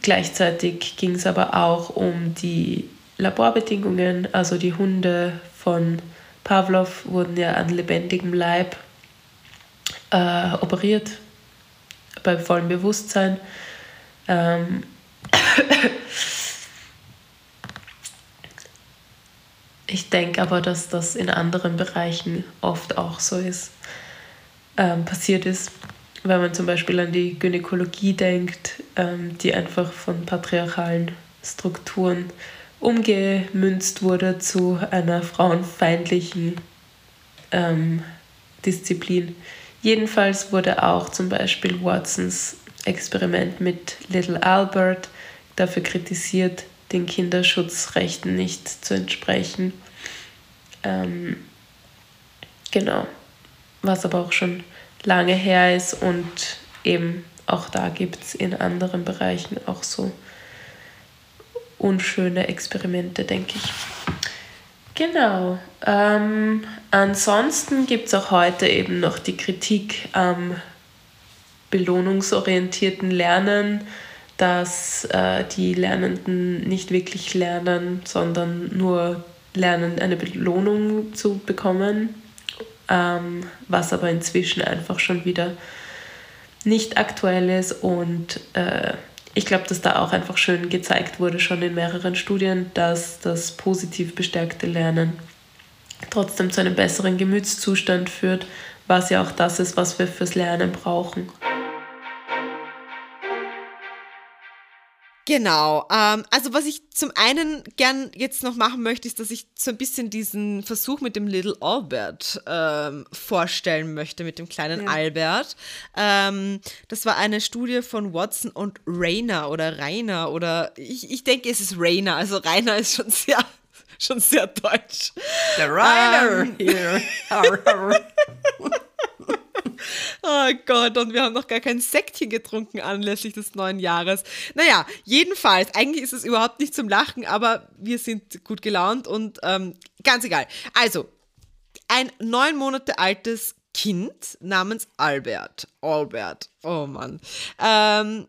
gleichzeitig ging es aber auch um die Laborbedingungen. Also die Hunde von Pavlov wurden ja an lebendigem Leib äh, operiert, bei vollem Bewusstsein. Ähm, Ich denke aber, dass das in anderen Bereichen oft auch so ist, ähm, passiert ist. Wenn man zum Beispiel an die Gynäkologie denkt, ähm, die einfach von patriarchalen Strukturen umgemünzt wurde zu einer frauenfeindlichen ähm, Disziplin. Jedenfalls wurde auch zum Beispiel Watsons Experiment mit Little Albert dafür kritisiert, den Kinderschutzrechten nicht zu entsprechen. Ähm, genau, was aber auch schon lange her ist und eben auch da gibt es in anderen Bereichen auch so unschöne Experimente, denke ich. Genau. Ähm, ansonsten gibt es auch heute eben noch die Kritik am belohnungsorientierten Lernen dass äh, die Lernenden nicht wirklich lernen, sondern nur lernen, eine Belohnung zu bekommen, ähm, was aber inzwischen einfach schon wieder nicht aktuell ist und äh, ich glaube, dass da auch einfach schön gezeigt wurde, schon in mehreren Studien, dass das positiv bestärkte Lernen trotzdem zu einem besseren Gemütszustand führt, was ja auch das ist, was wir fürs Lernen brauchen. Genau. Ähm, also was ich zum einen gern jetzt noch machen möchte, ist, dass ich so ein bisschen diesen Versuch mit dem Little Albert ähm, vorstellen möchte, mit dem kleinen ja. Albert. Ähm, das war eine Studie von Watson und Rainer oder Rainer oder ich, ich denke, es ist Rainer. Also Rainer ist schon sehr schon sehr deutsch. Der Rainer um, hier. Oh Gott, und wir haben noch gar kein Sektchen getrunken anlässlich des neuen Jahres. Naja, jedenfalls, eigentlich ist es überhaupt nicht zum Lachen, aber wir sind gut gelaunt und ähm, ganz egal. Also, ein neun Monate altes Kind namens Albert. Albert, oh Mann. Ähm,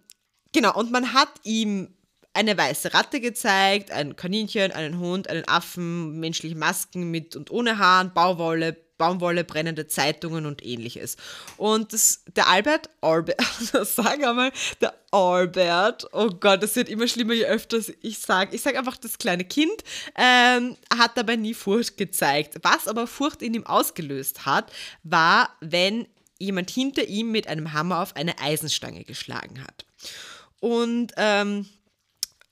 genau, und man hat ihm eine weiße Ratte gezeigt, ein Kaninchen, einen Hund, einen Affen, menschliche Masken mit und ohne Haaren, Bauwolle, Baumwolle, brennende Zeitungen und ähnliches. Und das, der Albert, Albert, sag einmal, der Albert, oh Gott, das wird immer schlimmer, je öfter ich sage. Ich sage einfach, das kleine Kind ähm, hat dabei nie Furcht gezeigt. Was aber Furcht in ihm ausgelöst hat, war, wenn jemand hinter ihm mit einem Hammer auf eine Eisenstange geschlagen hat. Und ähm,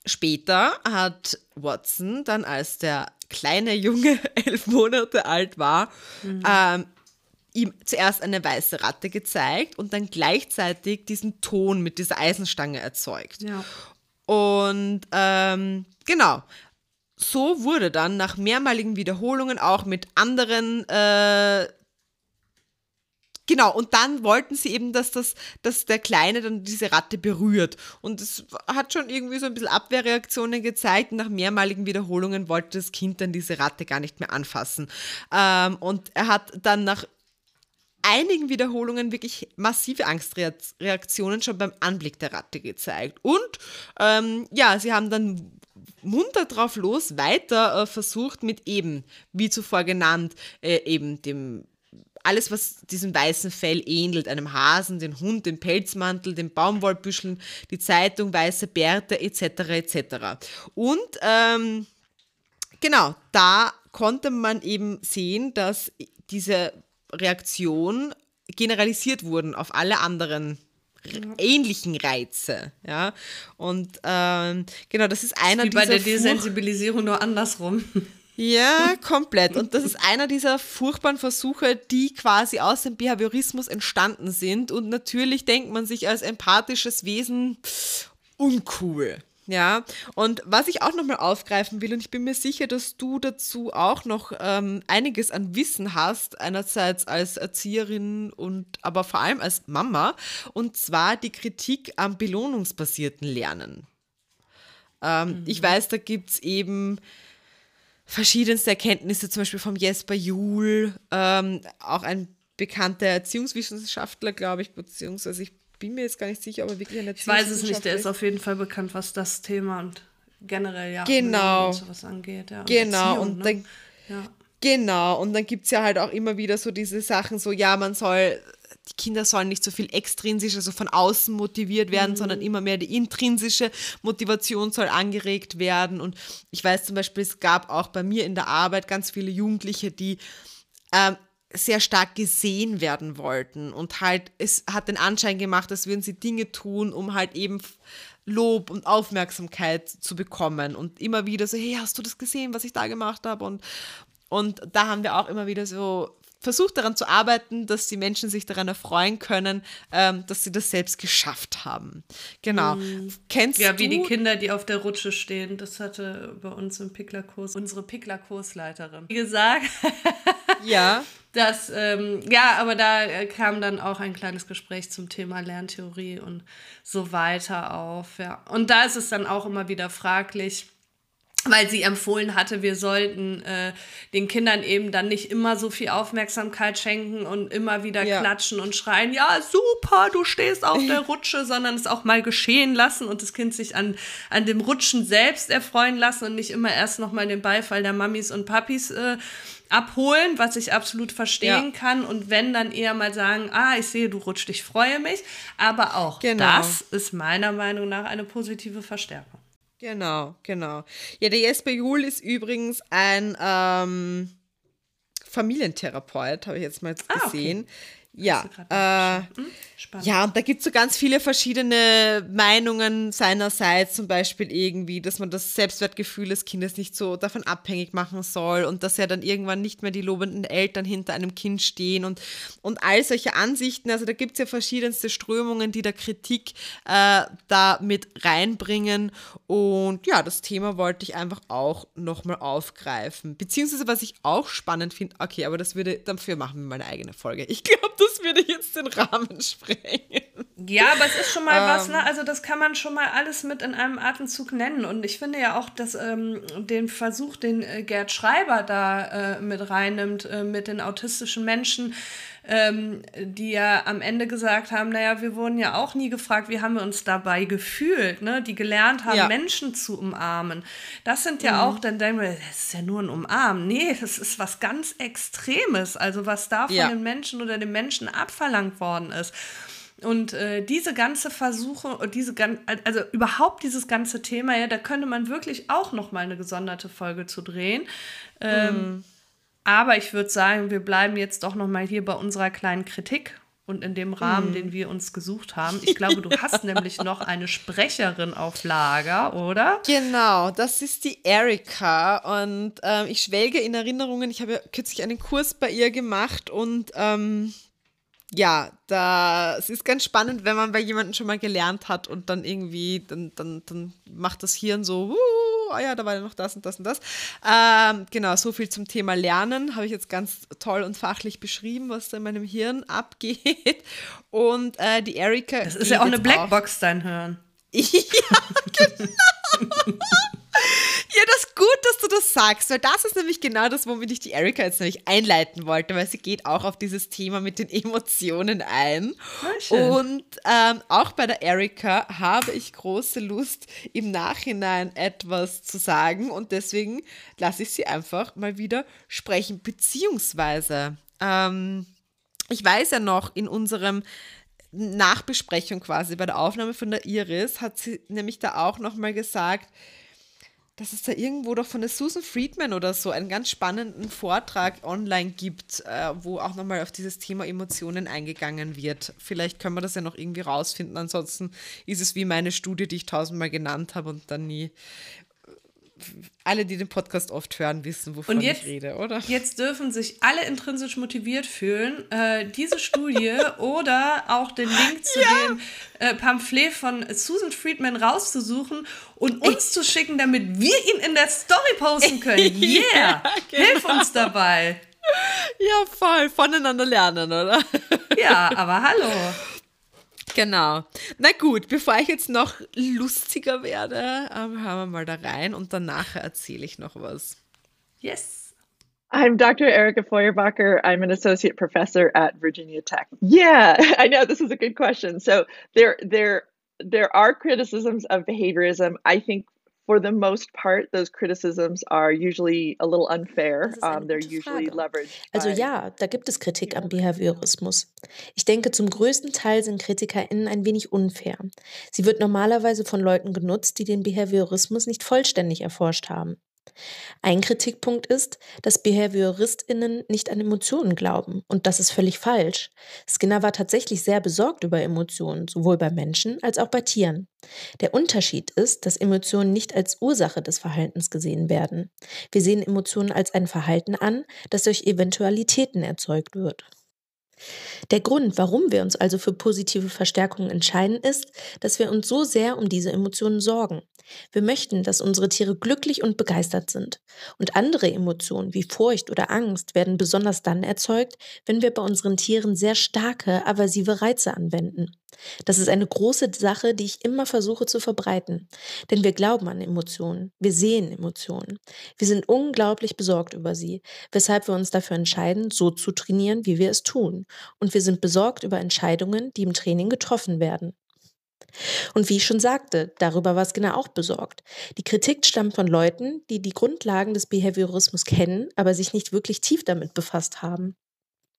später hat Watson dann, als der kleine Junge elf Monate alt war, mhm. ähm, ihm zuerst eine weiße Ratte gezeigt und dann gleichzeitig diesen Ton mit dieser Eisenstange erzeugt. Ja. Und ähm, genau, so wurde dann nach mehrmaligen Wiederholungen auch mit anderen äh, Genau, und dann wollten sie eben, dass, das, dass der Kleine dann diese Ratte berührt. Und es hat schon irgendwie so ein bisschen Abwehrreaktionen gezeigt. nach mehrmaligen Wiederholungen wollte das Kind dann diese Ratte gar nicht mehr anfassen. Ähm, und er hat dann nach einigen Wiederholungen wirklich massive Angstreaktionen schon beim Anblick der Ratte gezeigt. Und ähm, ja, sie haben dann munter drauf los weiter äh, versucht mit eben, wie zuvor genannt, äh, eben dem alles, was diesem weißen Fell ähnelt, einem Hasen, den Hund, den Pelzmantel, den Baumwollbüscheln, die Zeitung, weiße Bärte etc. etc. Und ähm, genau, da konnte man eben sehen, dass diese Reaktion generalisiert wurden auf alle anderen ähnlichen Reize, ja. Und ähm, genau, das ist einer Wie bei der Desensibilisierung nur andersrum. Ja, komplett. Und das ist einer dieser furchtbaren Versuche, die quasi aus dem Behaviorismus entstanden sind. Und natürlich denkt man sich als empathisches Wesen uncool. Ja, und was ich auch nochmal aufgreifen will, und ich bin mir sicher, dass du dazu auch noch ähm, einiges an Wissen hast, einerseits als Erzieherin und aber vor allem als Mama, und zwar die Kritik am belohnungsbasierten Lernen. Ähm, Ich weiß, da gibt es eben verschiedenste Erkenntnisse, zum Beispiel vom Jesper Juhl, ähm, auch ein bekannter Erziehungswissenschaftler, glaube ich, beziehungsweise ich bin mir jetzt gar nicht sicher, aber wirklich ein Ich weiß es nicht, der Erziehungswissenschaftler ist auf jeden Fall bekannt, was das Thema und generell ja Genau. und sowas angeht. Ja, und Genau, Erziehung, und ne? dann, ja. genau, und dann gibt es ja halt auch immer wieder so diese Sachen, so ja, man soll, die Kinder sollen nicht so viel extrinsisch, also von außen motiviert werden, sondern immer mehr die intrinsische Motivation soll angeregt werden. Und ich weiß zum Beispiel, es gab auch bei mir in der Arbeit ganz viele Jugendliche, die ähm, sehr stark gesehen werden wollten und halt, es hat den Anschein gemacht, als würden sie Dinge tun, um halt eben Lob und Aufmerksamkeit zu bekommen. Und immer wieder so, hey, hast du das gesehen, was ich da gemacht habe? Und, und da haben wir auch immer wieder so versucht daran zu arbeiten, dass die Menschen sich daran erfreuen können, ähm, dass sie das selbst geschafft haben. Genau. Kennst Ja, wie du die Kinder, die auf der Rutsche stehen. Das hatte bei uns im Picklerkurs unsere Picklerkursleiterin gesagt. Ja, Das, ähm, ja, aber da äh, kam dann auch ein kleines Gespräch zum Thema Lerntheorie und so weiter auf, ja. Und da ist es dann auch immer wieder fraglich, weil sie empfohlen hatte, wir sollten äh, den Kindern eben dann nicht immer so viel Aufmerksamkeit schenken und immer wieder Ja. klatschen und schreien, ja, super, du stehst auf der Rutsche, sondern es auch mal geschehen lassen und das Kind sich an, an dem Rutschen selbst erfreuen lassen und nicht immer erst nochmal den Beifall der Mamis und Papis äh, abholen, was ich absolut verstehen Ja. kann. Und wenn, dann eher mal sagen, ah, ich sehe, du rutscht, ich freue mich. Aber auch Genau. das ist meiner Meinung nach eine positive Verstärkung. Genau, genau. Ja, der Jesper Juhl ist übrigens ein ähm, Familientherapeut, habe ich jetzt mal Ah, okay. Ja, äh? Hm? Spannend. ja, und da gibt es so ganz viele verschiedene Meinungen seinerseits, zum Beispiel irgendwie, dass man das Selbstwertgefühl des Kindes nicht so davon abhängig machen soll und dass ja dann irgendwann nicht mehr die lobenden Eltern hinter einem Kind stehen und, und all solche Ansichten. Also da gibt es ja verschiedenste Strömungen, die da Kritik äh, da mit reinbringen. Und ja, das Thema wollte ich einfach auch nochmal aufgreifen. Beziehungsweise, was ich auch spannend finde, okay, aber das würde, dafür machen wir mal eine eigene Folge. Ich glaube, das würde jetzt den Rahmen sprengen. Ja, aber es ist schon mal was, Ähm. ne? Also das kann man schon mal alles mit in einem Atemzug nennen. Und ich finde ja auch, dass ähm, den Versuch, den äh, Gerd Schreiber da äh, mit reinnimmt, äh, mit den autistischen Menschen, ähm, die ja am Ende gesagt haben, naja, wir wurden ja auch nie gefragt, wie haben wir uns dabei gefühlt, ne? Die gelernt haben, Ja. Menschen zu umarmen. Das sind ja auch, dann denken wir, das ist ja nur ein Umarmen. Nee, das ist was ganz Extremes. Also was da von Ja. den Menschen oder den Menschen abverlangt worden ist. Und äh, diese ganze Versuche, und diese gan also überhaupt dieses ganze Thema, ja, da könnte man wirklich auch noch mal eine gesonderte Folge zu drehen. Ähm, Aber ich würde sagen, wir bleiben jetzt doch noch mal hier bei unserer kleinen Kritik und in dem Rahmen, den wir uns gesucht haben. Ich glaube, du hast nämlich noch eine Sprecherin auf Lager, oder? Genau, das ist die Erika und ähm, ich schwelge in Erinnerungen. Ich habe ja kürzlich einen Kurs bei ihr gemacht und ähm, ja, da, es ist ganz spannend, wenn man bei jemandem schon mal gelernt hat und dann irgendwie, dann, dann, dann macht das Hirn so, uh, oh ja, da war ja noch das und das und das. Ähm, genau, so viel zum Thema Lernen. Habe ich jetzt ganz toll und fachlich beschrieben, was da in meinem Hirn abgeht. Und äh, die Erika. Das ist ja auch eine Blackbox, dein Hören. ja, genau. Ja, das ist gut, dass du das sagst, weil das ist nämlich genau das, womit ich die Erika jetzt nämlich einleiten wollte, weil sie geht auch auf dieses Thema mit den Emotionen ein. Und ähm, auch bei der Erika habe ich große Lust, im Nachhinein etwas zu sagen und deswegen lasse ich sie einfach mal wieder sprechen, beziehungsweise ähm, ich weiß ja noch, in unserem Nachbesprechung quasi bei der Aufnahme von der Iris hat sie nämlich da auch nochmal gesagt, dass es da irgendwo doch von der Susan Friedman oder so einen ganz spannenden Vortrag online gibt, äh, wo auch nochmal auf dieses Thema Emotionen eingegangen wird. Vielleicht können wir das ja noch irgendwie rausfinden. Ansonsten ist es wie meine Studie, die ich tausendmal genannt habe und dann nie. Alle, die den Podcast oft hören, wissen, wovon Und jetzt- ich rede, oder? Jetzt dürfen sich alle intrinsisch motiviert fühlen, äh, diese Studie oder auch den Link zu dem äh, Pamphlet von Susan Friedman rauszusuchen und uns zu schicken, damit wir ihn in der Story posten können. Yeah! Ja, Hilf uns dabei. Ja, voll. Voneinander lernen, oder? Ja, aber hallo. Genau. Na gut, bevor ich jetzt noch lustiger werde, ähm, hören wir mal da rein und danach erzähle ich noch was. Yes. I'm Dr. Erica Feuerbacher. I'm an associate professor at Virginia Tech. Yeah, I know this is a good question. So there, there, there are criticisms of behaviorism. I think for the most part, those criticisms are usually a little unfair. Um, they're usually leveraged. Also ja, da gibt es Kritik am Behaviorismus. Ich denke, zum größten Teil sind KritikerInnen ein wenig unfair. Sie wird normalerweise von Leuten genutzt, die den Behaviorismus nicht vollständig erforscht haben. Ein Kritikpunkt ist, dass BehavioristInnen nicht an Emotionen glauben. Und das ist völlig falsch. Skinner war tatsächlich sehr besorgt über Emotionen, sowohl bei Menschen als auch bei Tieren. Der Unterschied ist, dass Emotionen nicht als Ursache des Verhaltens gesehen werden. Wir sehen Emotionen als ein Verhalten an, das durch Eventualitäten erzeugt wird. Der Grund, warum wir uns also für positive Verstärkung entscheiden, ist, dass wir uns so sehr um diese Emotionen sorgen. Wir möchten, dass unsere Tiere glücklich und begeistert sind. Und andere Emotionen wie Furcht oder Angst werden besonders dann erzeugt, wenn wir bei unseren Tieren sehr starke, aversive Reize anwenden. Das ist eine große Sache, die ich immer versuche zu verbreiten. Denn wir glauben an Emotionen. Wir sehen Emotionen. Wir sind unglaublich besorgt über sie, weshalb wir uns dafür entscheiden, so zu trainieren, wie wir es tun. Und wir sind besorgt über Entscheidungen, die im Training getroffen werden. Und wie ich schon sagte, darüber war Skinner auch besorgt. Die Kritik stammt von Leuten, die die Grundlagen des Behaviorismus kennen, aber sich nicht wirklich tief damit befasst haben.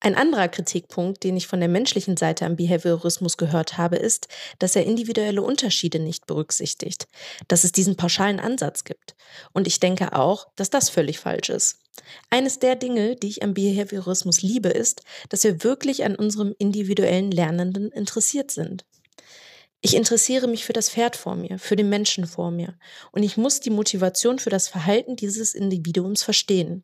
Ein anderer Kritikpunkt, den ich von der menschlichen Seite am Behaviorismus gehört habe, ist, dass er individuelle Unterschiede nicht berücksichtigt, dass es diesen pauschalen Ansatz gibt. Und ich denke auch, dass das völlig falsch ist. Eines der Dinge, die ich am Behaviorismus liebe, ist, dass wir wirklich an unserem individuellen Lernenden interessiert sind. Ich interessiere mich für das Pferd vor mir, für den Menschen vor mir. Und ich muss die Motivation für das Verhalten dieses Individuums verstehen.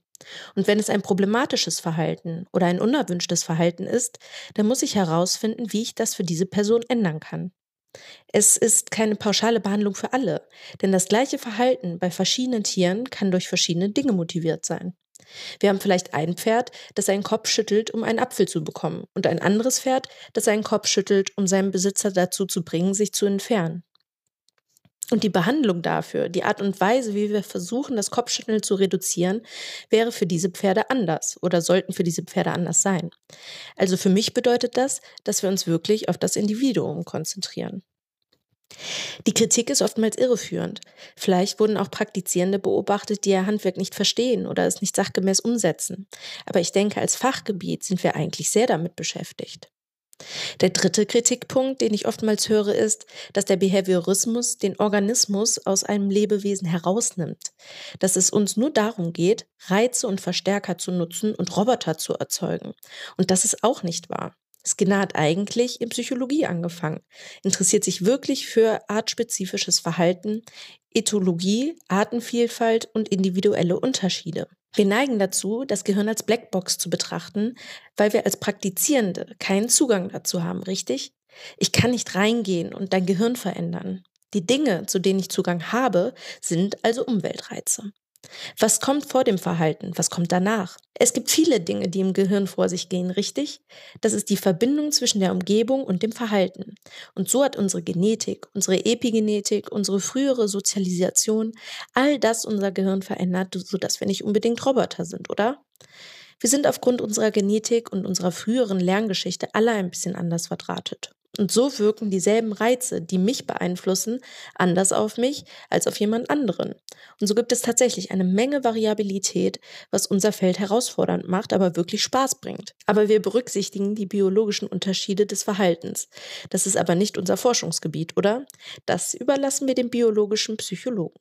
Und wenn es ein problematisches Verhalten oder ein unerwünschtes Verhalten ist, dann muss ich herausfinden, wie ich das für diese Person ändern kann. Es ist keine pauschale Behandlung für alle, denn das gleiche Verhalten bei verschiedenen Tieren kann durch verschiedene Dinge motiviert sein. Wir haben vielleicht ein Pferd, das seinen Kopf schüttelt, um einen Apfel zu bekommen, und ein anderes Pferd, das seinen Kopf schüttelt, um seinen Besitzer dazu zu bringen, sich zu entfernen. Und die Behandlung dafür, die Art und Weise, wie wir versuchen, das Kopfschütteln zu reduzieren, wäre für diese Pferde anders oder sollten für diese Pferde anders sein. Also für mich bedeutet das, dass wir uns wirklich auf das Individuum konzentrieren. Die Kritik ist oftmals irreführend. Vielleicht wurden auch Praktizierende beobachtet, die ihr Handwerk nicht verstehen oder es nicht sachgemäß umsetzen. Aber ich denke, als Fachgebiet sind wir eigentlich sehr damit beschäftigt. Der dritte Kritikpunkt, den ich oftmals höre, ist, dass der Behaviorismus den Organismus aus einem Lebewesen herausnimmt, dass es uns nur darum geht, Reize und Verstärker zu nutzen und Roboter zu erzeugen. Und das ist auch nicht wahr. Skinner hat eigentlich in Psychologie angefangen, interessiert sich wirklich für artspezifisches Verhalten, Ethologie, Artenvielfalt und individuelle Unterschiede. Wir neigen dazu, das Gehirn als Blackbox zu betrachten, weil wir als Praktizierende keinen Zugang dazu haben, richtig? Ich kann nicht reingehen und dein Gehirn verändern. Die Dinge, zu denen ich Zugang habe, sind also Umweltreize. Was kommt vor dem Verhalten? Was kommt danach? Es gibt viele Dinge, die im Gehirn vor sich gehen, richtig? Das ist die Verbindung zwischen der Umgebung und dem Verhalten. Und so hat unsere Genetik, unsere Epigenetik, unsere frühere Sozialisation, all das unser Gehirn verändert, sodass wir nicht unbedingt Roboter sind, oder? Wir sind aufgrund unserer Genetik und unserer früheren Lerngeschichte alle ein bisschen anders verdrahtet. Und so wirken dieselben Reize, die mich beeinflussen, anders auf mich als auf jemand anderen. Und so gibt es tatsächlich eine Menge Variabilität, was unser Feld herausfordernd macht, aber wirklich Spaß bringt. Aber wir berücksichtigen die biologischen Unterschiede des Verhaltens. Das ist aber nicht unser Forschungsgebiet, oder? Das überlassen wir dem biologischen Psychologen.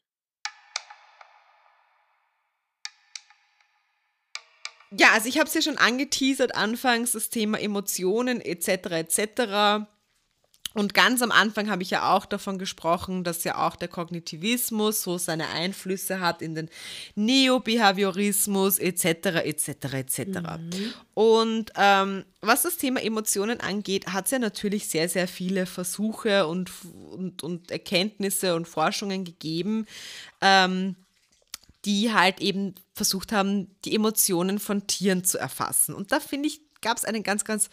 Ja, also ich habe es ja schon angeteasert anfangs, das Thema Emotionen etc. etc. Und ganz am Anfang habe ich ja auch davon gesprochen, dass ja auch der Kognitivismus so seine Einflüsse hat in den Neobehaviorismus etc. etc. etc. Mhm. Und ähm, was das Thema Emotionen angeht, hat es ja natürlich sehr, sehr viele Versuche und, und, und Erkenntnisse und Forschungen gegeben, ähm, die halt eben versucht haben, die Emotionen von Tieren zu erfassen. Und da finde ich, gab es einen ganz, ganz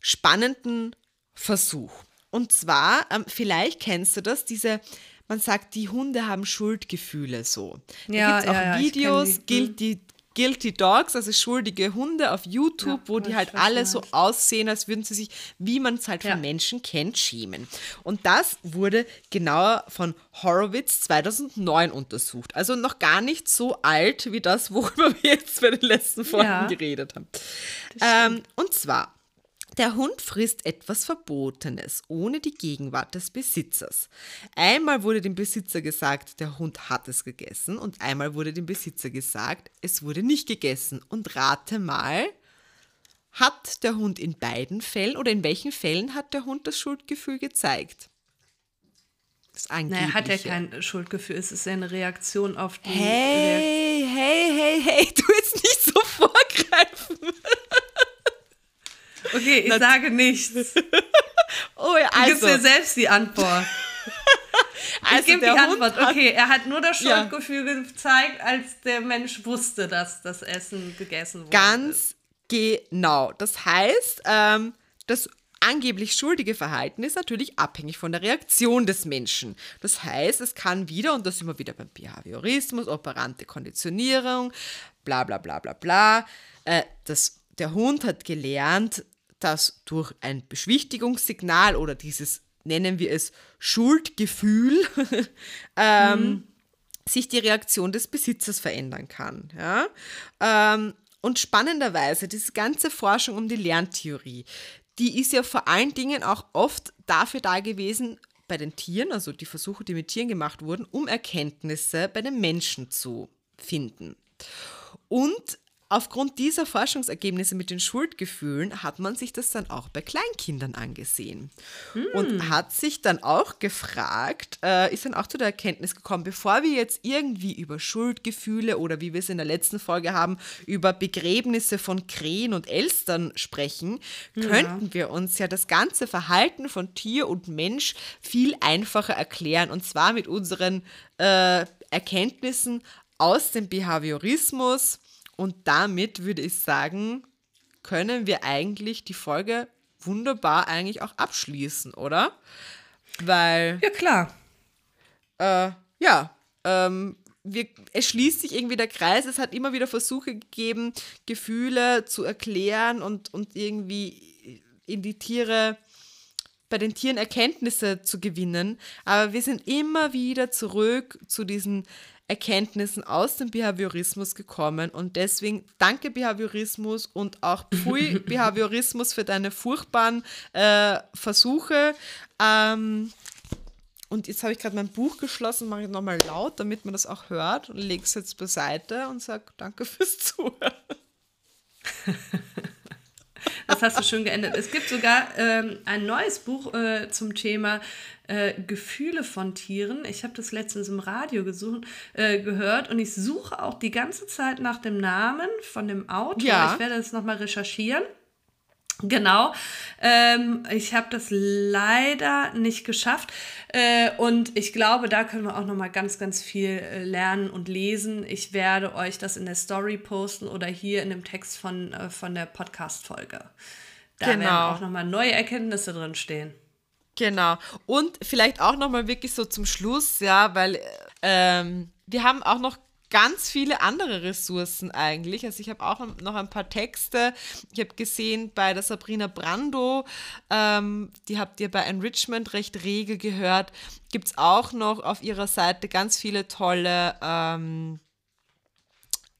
spannenden Versuch. Und zwar, ähm, vielleicht kennst du das, diese, man sagt, die Hunde haben Schuldgefühle so. Da Ja, gibt es auch ja, Videos, die. Mhm. Guilty, Guilty Dogs, also schuldige Hunde auf YouTube, Ja, wo die halt alle so aussehen, als würden sie sich, wie man es halt Ja. von Menschen kennt, schämen. Und das wurde genauer von Horowitz 2009 untersucht. Also noch gar nicht so alt wie das, worüber wir jetzt bei den letzten Folgen Ja. geredet haben. Ähm, und zwar, der Hund frisst etwas Verbotenes ohne die Gegenwart des Besitzers. Einmal wurde dem Besitzer gesagt, der Hund hat es gegessen und einmal wurde dem Besitzer gesagt, es wurde nicht gegessen. Und rate mal, hat der Hund in beiden Fällen oder in welchen Fällen hat der Hund das Schuldgefühl gezeigt? Das Naja, hat er Angebliche. kein Schuldgefühl. Es ist eine Reaktion auf die. Hey, hey, hey, hey, du jetzt nicht so vorgreifen. Okay, ich sage nichts. Oh ja, Du gibst also, dir selbst die Antwort. Ich also gebe die Antwort. hat Okay, er hat nur das Ja. Schuldgefühl gezeigt, als der Mensch wusste, dass das Essen gegessen wurde. Ganz genau. Das heißt, ähm, das angeblich schuldige Verhalten ist natürlich abhängig von der Reaktion des Menschen. Das heißt, es kann wieder, und das immer wieder beim Behaviorismus, operante Konditionierung, bla bla bla bla bla, äh, das, der Hund hat gelernt, dass durch ein Beschwichtigungssignal oder dieses, nennen wir es, Schuldgefühl, ähm, sich die Reaktion des Besitzers verändern kann. Ja? Ähm, und spannenderweise, diese ganze Forschung um die Lerntheorie, die ist ja vor allen Dingen auch oft dafür da gewesen, bei den Tieren, also die Versuche, die mit Tieren gemacht wurden, um Erkenntnisse bei den Menschen zu finden. Und aufgrund dieser Forschungsergebnisse mit den Schuldgefühlen hat man sich das dann auch bei Kleinkindern angesehen. Und hat sich dann auch gefragt, äh, ist dann auch zu der Erkenntnis gekommen, bevor wir jetzt irgendwie über Schuldgefühle oder wie wir es in der letzten Folge haben, über Begräbnisse von Krähen und Elstern sprechen, könnten wir uns ja das ganze Verhalten von Tier und Mensch viel einfacher erklären. Und zwar mit unseren äh, Erkenntnissen aus dem Behaviorismus. Und damit würde ich sagen, können wir eigentlich die Folge wunderbar eigentlich auch abschließen, oder? Weil, Ja, klar. äh, ja, ähm, wir, es schließt sich irgendwie der Kreis. Es hat immer wieder Versuche gegeben, Gefühle zu erklären und, und irgendwie in die Tiere, bei den Tieren Erkenntnisse zu gewinnen. Aber wir sind immer wieder zurück zu diesen Erkenntnissen aus dem Behaviorismus gekommen. Und deswegen danke Behaviorismus und auch Pfui Behaviorismus für deine furchtbaren äh, Versuche. Ähm, und jetzt habe ich gerade mein Buch geschlossen, mache ich nochmal laut, damit man das auch hört und lege es jetzt beiseite und sage danke fürs Zuhören. Das hast du schön geändert. Es gibt sogar ähm, ein neues Buch äh, zum Thema äh, Gefühle von Tieren. Ich habe das letztens im Radio gesucht, äh, gehört und ich suche auch die ganze Zeit nach dem Namen von dem Autor. Ja. Ich werde das nochmal recherchieren. Genau. Ähm, ich habe das leider nicht geschafft. Äh, und ich glaube, da können wir auch noch mal ganz, ganz viel äh, lernen und lesen. Ich werde euch das in der Story posten oder hier in dem Text von, äh, von der Podcast-Folge. Da werden Genau. auch noch mal neue Erkenntnisse drin stehen. Genau. Und vielleicht auch nochmal wirklich so zum Schluss, ja, weil ähm, wir haben auch noch ganz viele andere Ressourcen eigentlich. Also ich habe auch noch ein paar Texte. Ich habe gesehen bei der Sabrina Brando, ähm, die habt ihr bei Enrichment recht rege gehört, gibt es auch noch auf ihrer Seite ganz viele tolle ähm,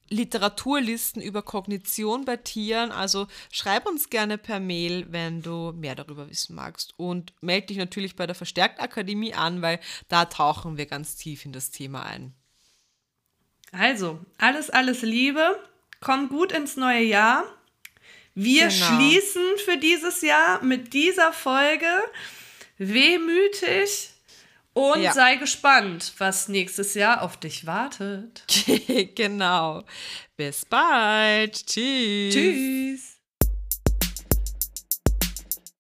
Literaturlisten über Kognition bei Tieren. Also schreib uns gerne per Mail, wenn du mehr darüber wissen magst. Und melde dich natürlich bei der Verstärktakademie an, weil da tauchen wir ganz tief in das Thema ein. Also, alles, alles Liebe. Komm gut ins neue Jahr. Wir Genau. schließen für dieses Jahr mit dieser Folge wehmütig und Ja. sei gespannt, was nächstes Jahr auf dich wartet. genau. Bis bald. Tschüss. Tschüss.